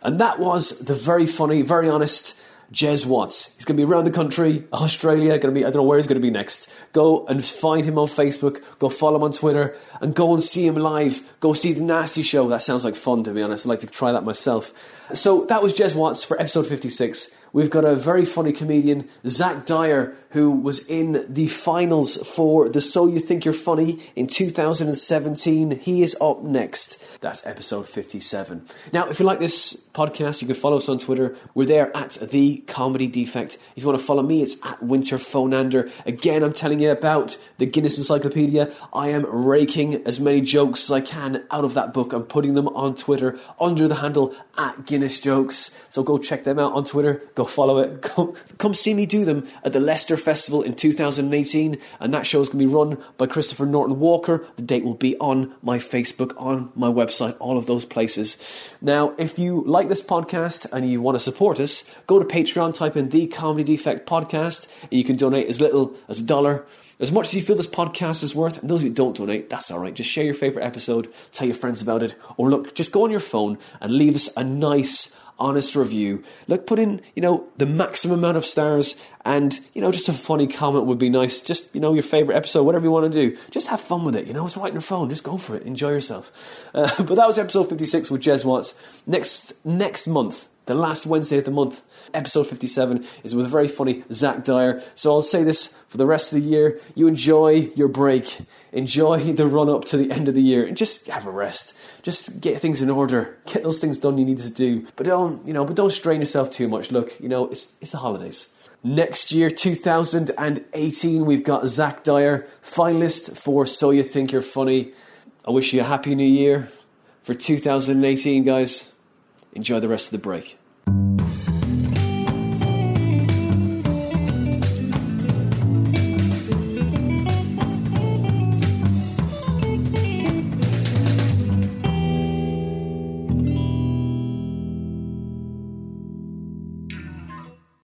And that was the very funny, very honest Jez Watts. He's going to be around the country, Australia, going to be, I don't know where he's going to be next. Go and find him on Facebook, go follow him on Twitter, and go and see him live. Go see The Nasty Show. That sounds like fun, to be honest. I'd like to try that myself. So that was Jez Watts for episode 56 we've got a very funny comedian, Zach Dyer, who was in the finals for the So You Think You're Funny in 2017. He is up next. That's episode 57. Now, if you like this podcast, you can follow us on Twitter. We're there at The Comedy Defect. If you want to follow me, it's at Winter Phonander. Again, I'm telling you about the Guinness Encyclopedia. I am raking as many jokes as I can out of that book. I'm putting them on Twitter under the handle at Guinness Jokes. So go check them out on Twitter Go follow it. Come, come see me do them at the Leicester Festival in 2018, and that show is going to be run by Christopher Norton Walker. The date will be on my Facebook, on my website, all of those places. Now, if you like this podcast and you want to support us, go to Patreon, type in the Comedy Defect Podcast, and you can donate as little as a dollar. As much as you feel this podcast is worth, and those of you who don't donate, that's all right. Just share your favourite episode, tell your friends about it, or look, just go on your phone and leave us a nice honest review. Look, put in, you know, the maximum amount of stars and, you know, just a funny comment would be nice. Just, you know, your favourite episode, whatever you want to do. Just have fun with it. You know, it's right on your phone. Just go for it. Enjoy yourself. Uh, but that was episode 56 with Jez Watts. Next, next month, the last Wednesday of the month, episode 57, is with a very funny Zach Dyer. So I'll say this for the rest of the year. You enjoy your break, enjoy the run up to the end of the year, and just have a rest. Just get things in order, get those things done you need to do. But don't, you know, but don't strain yourself too much. Look, you know, it's, it's the holidays. Next year, 2018, we've got Zach Dyer, finalist for So You Think You're Funny. I wish you a happy new year for 2018, guys. Enjoy the rest of the break. あ。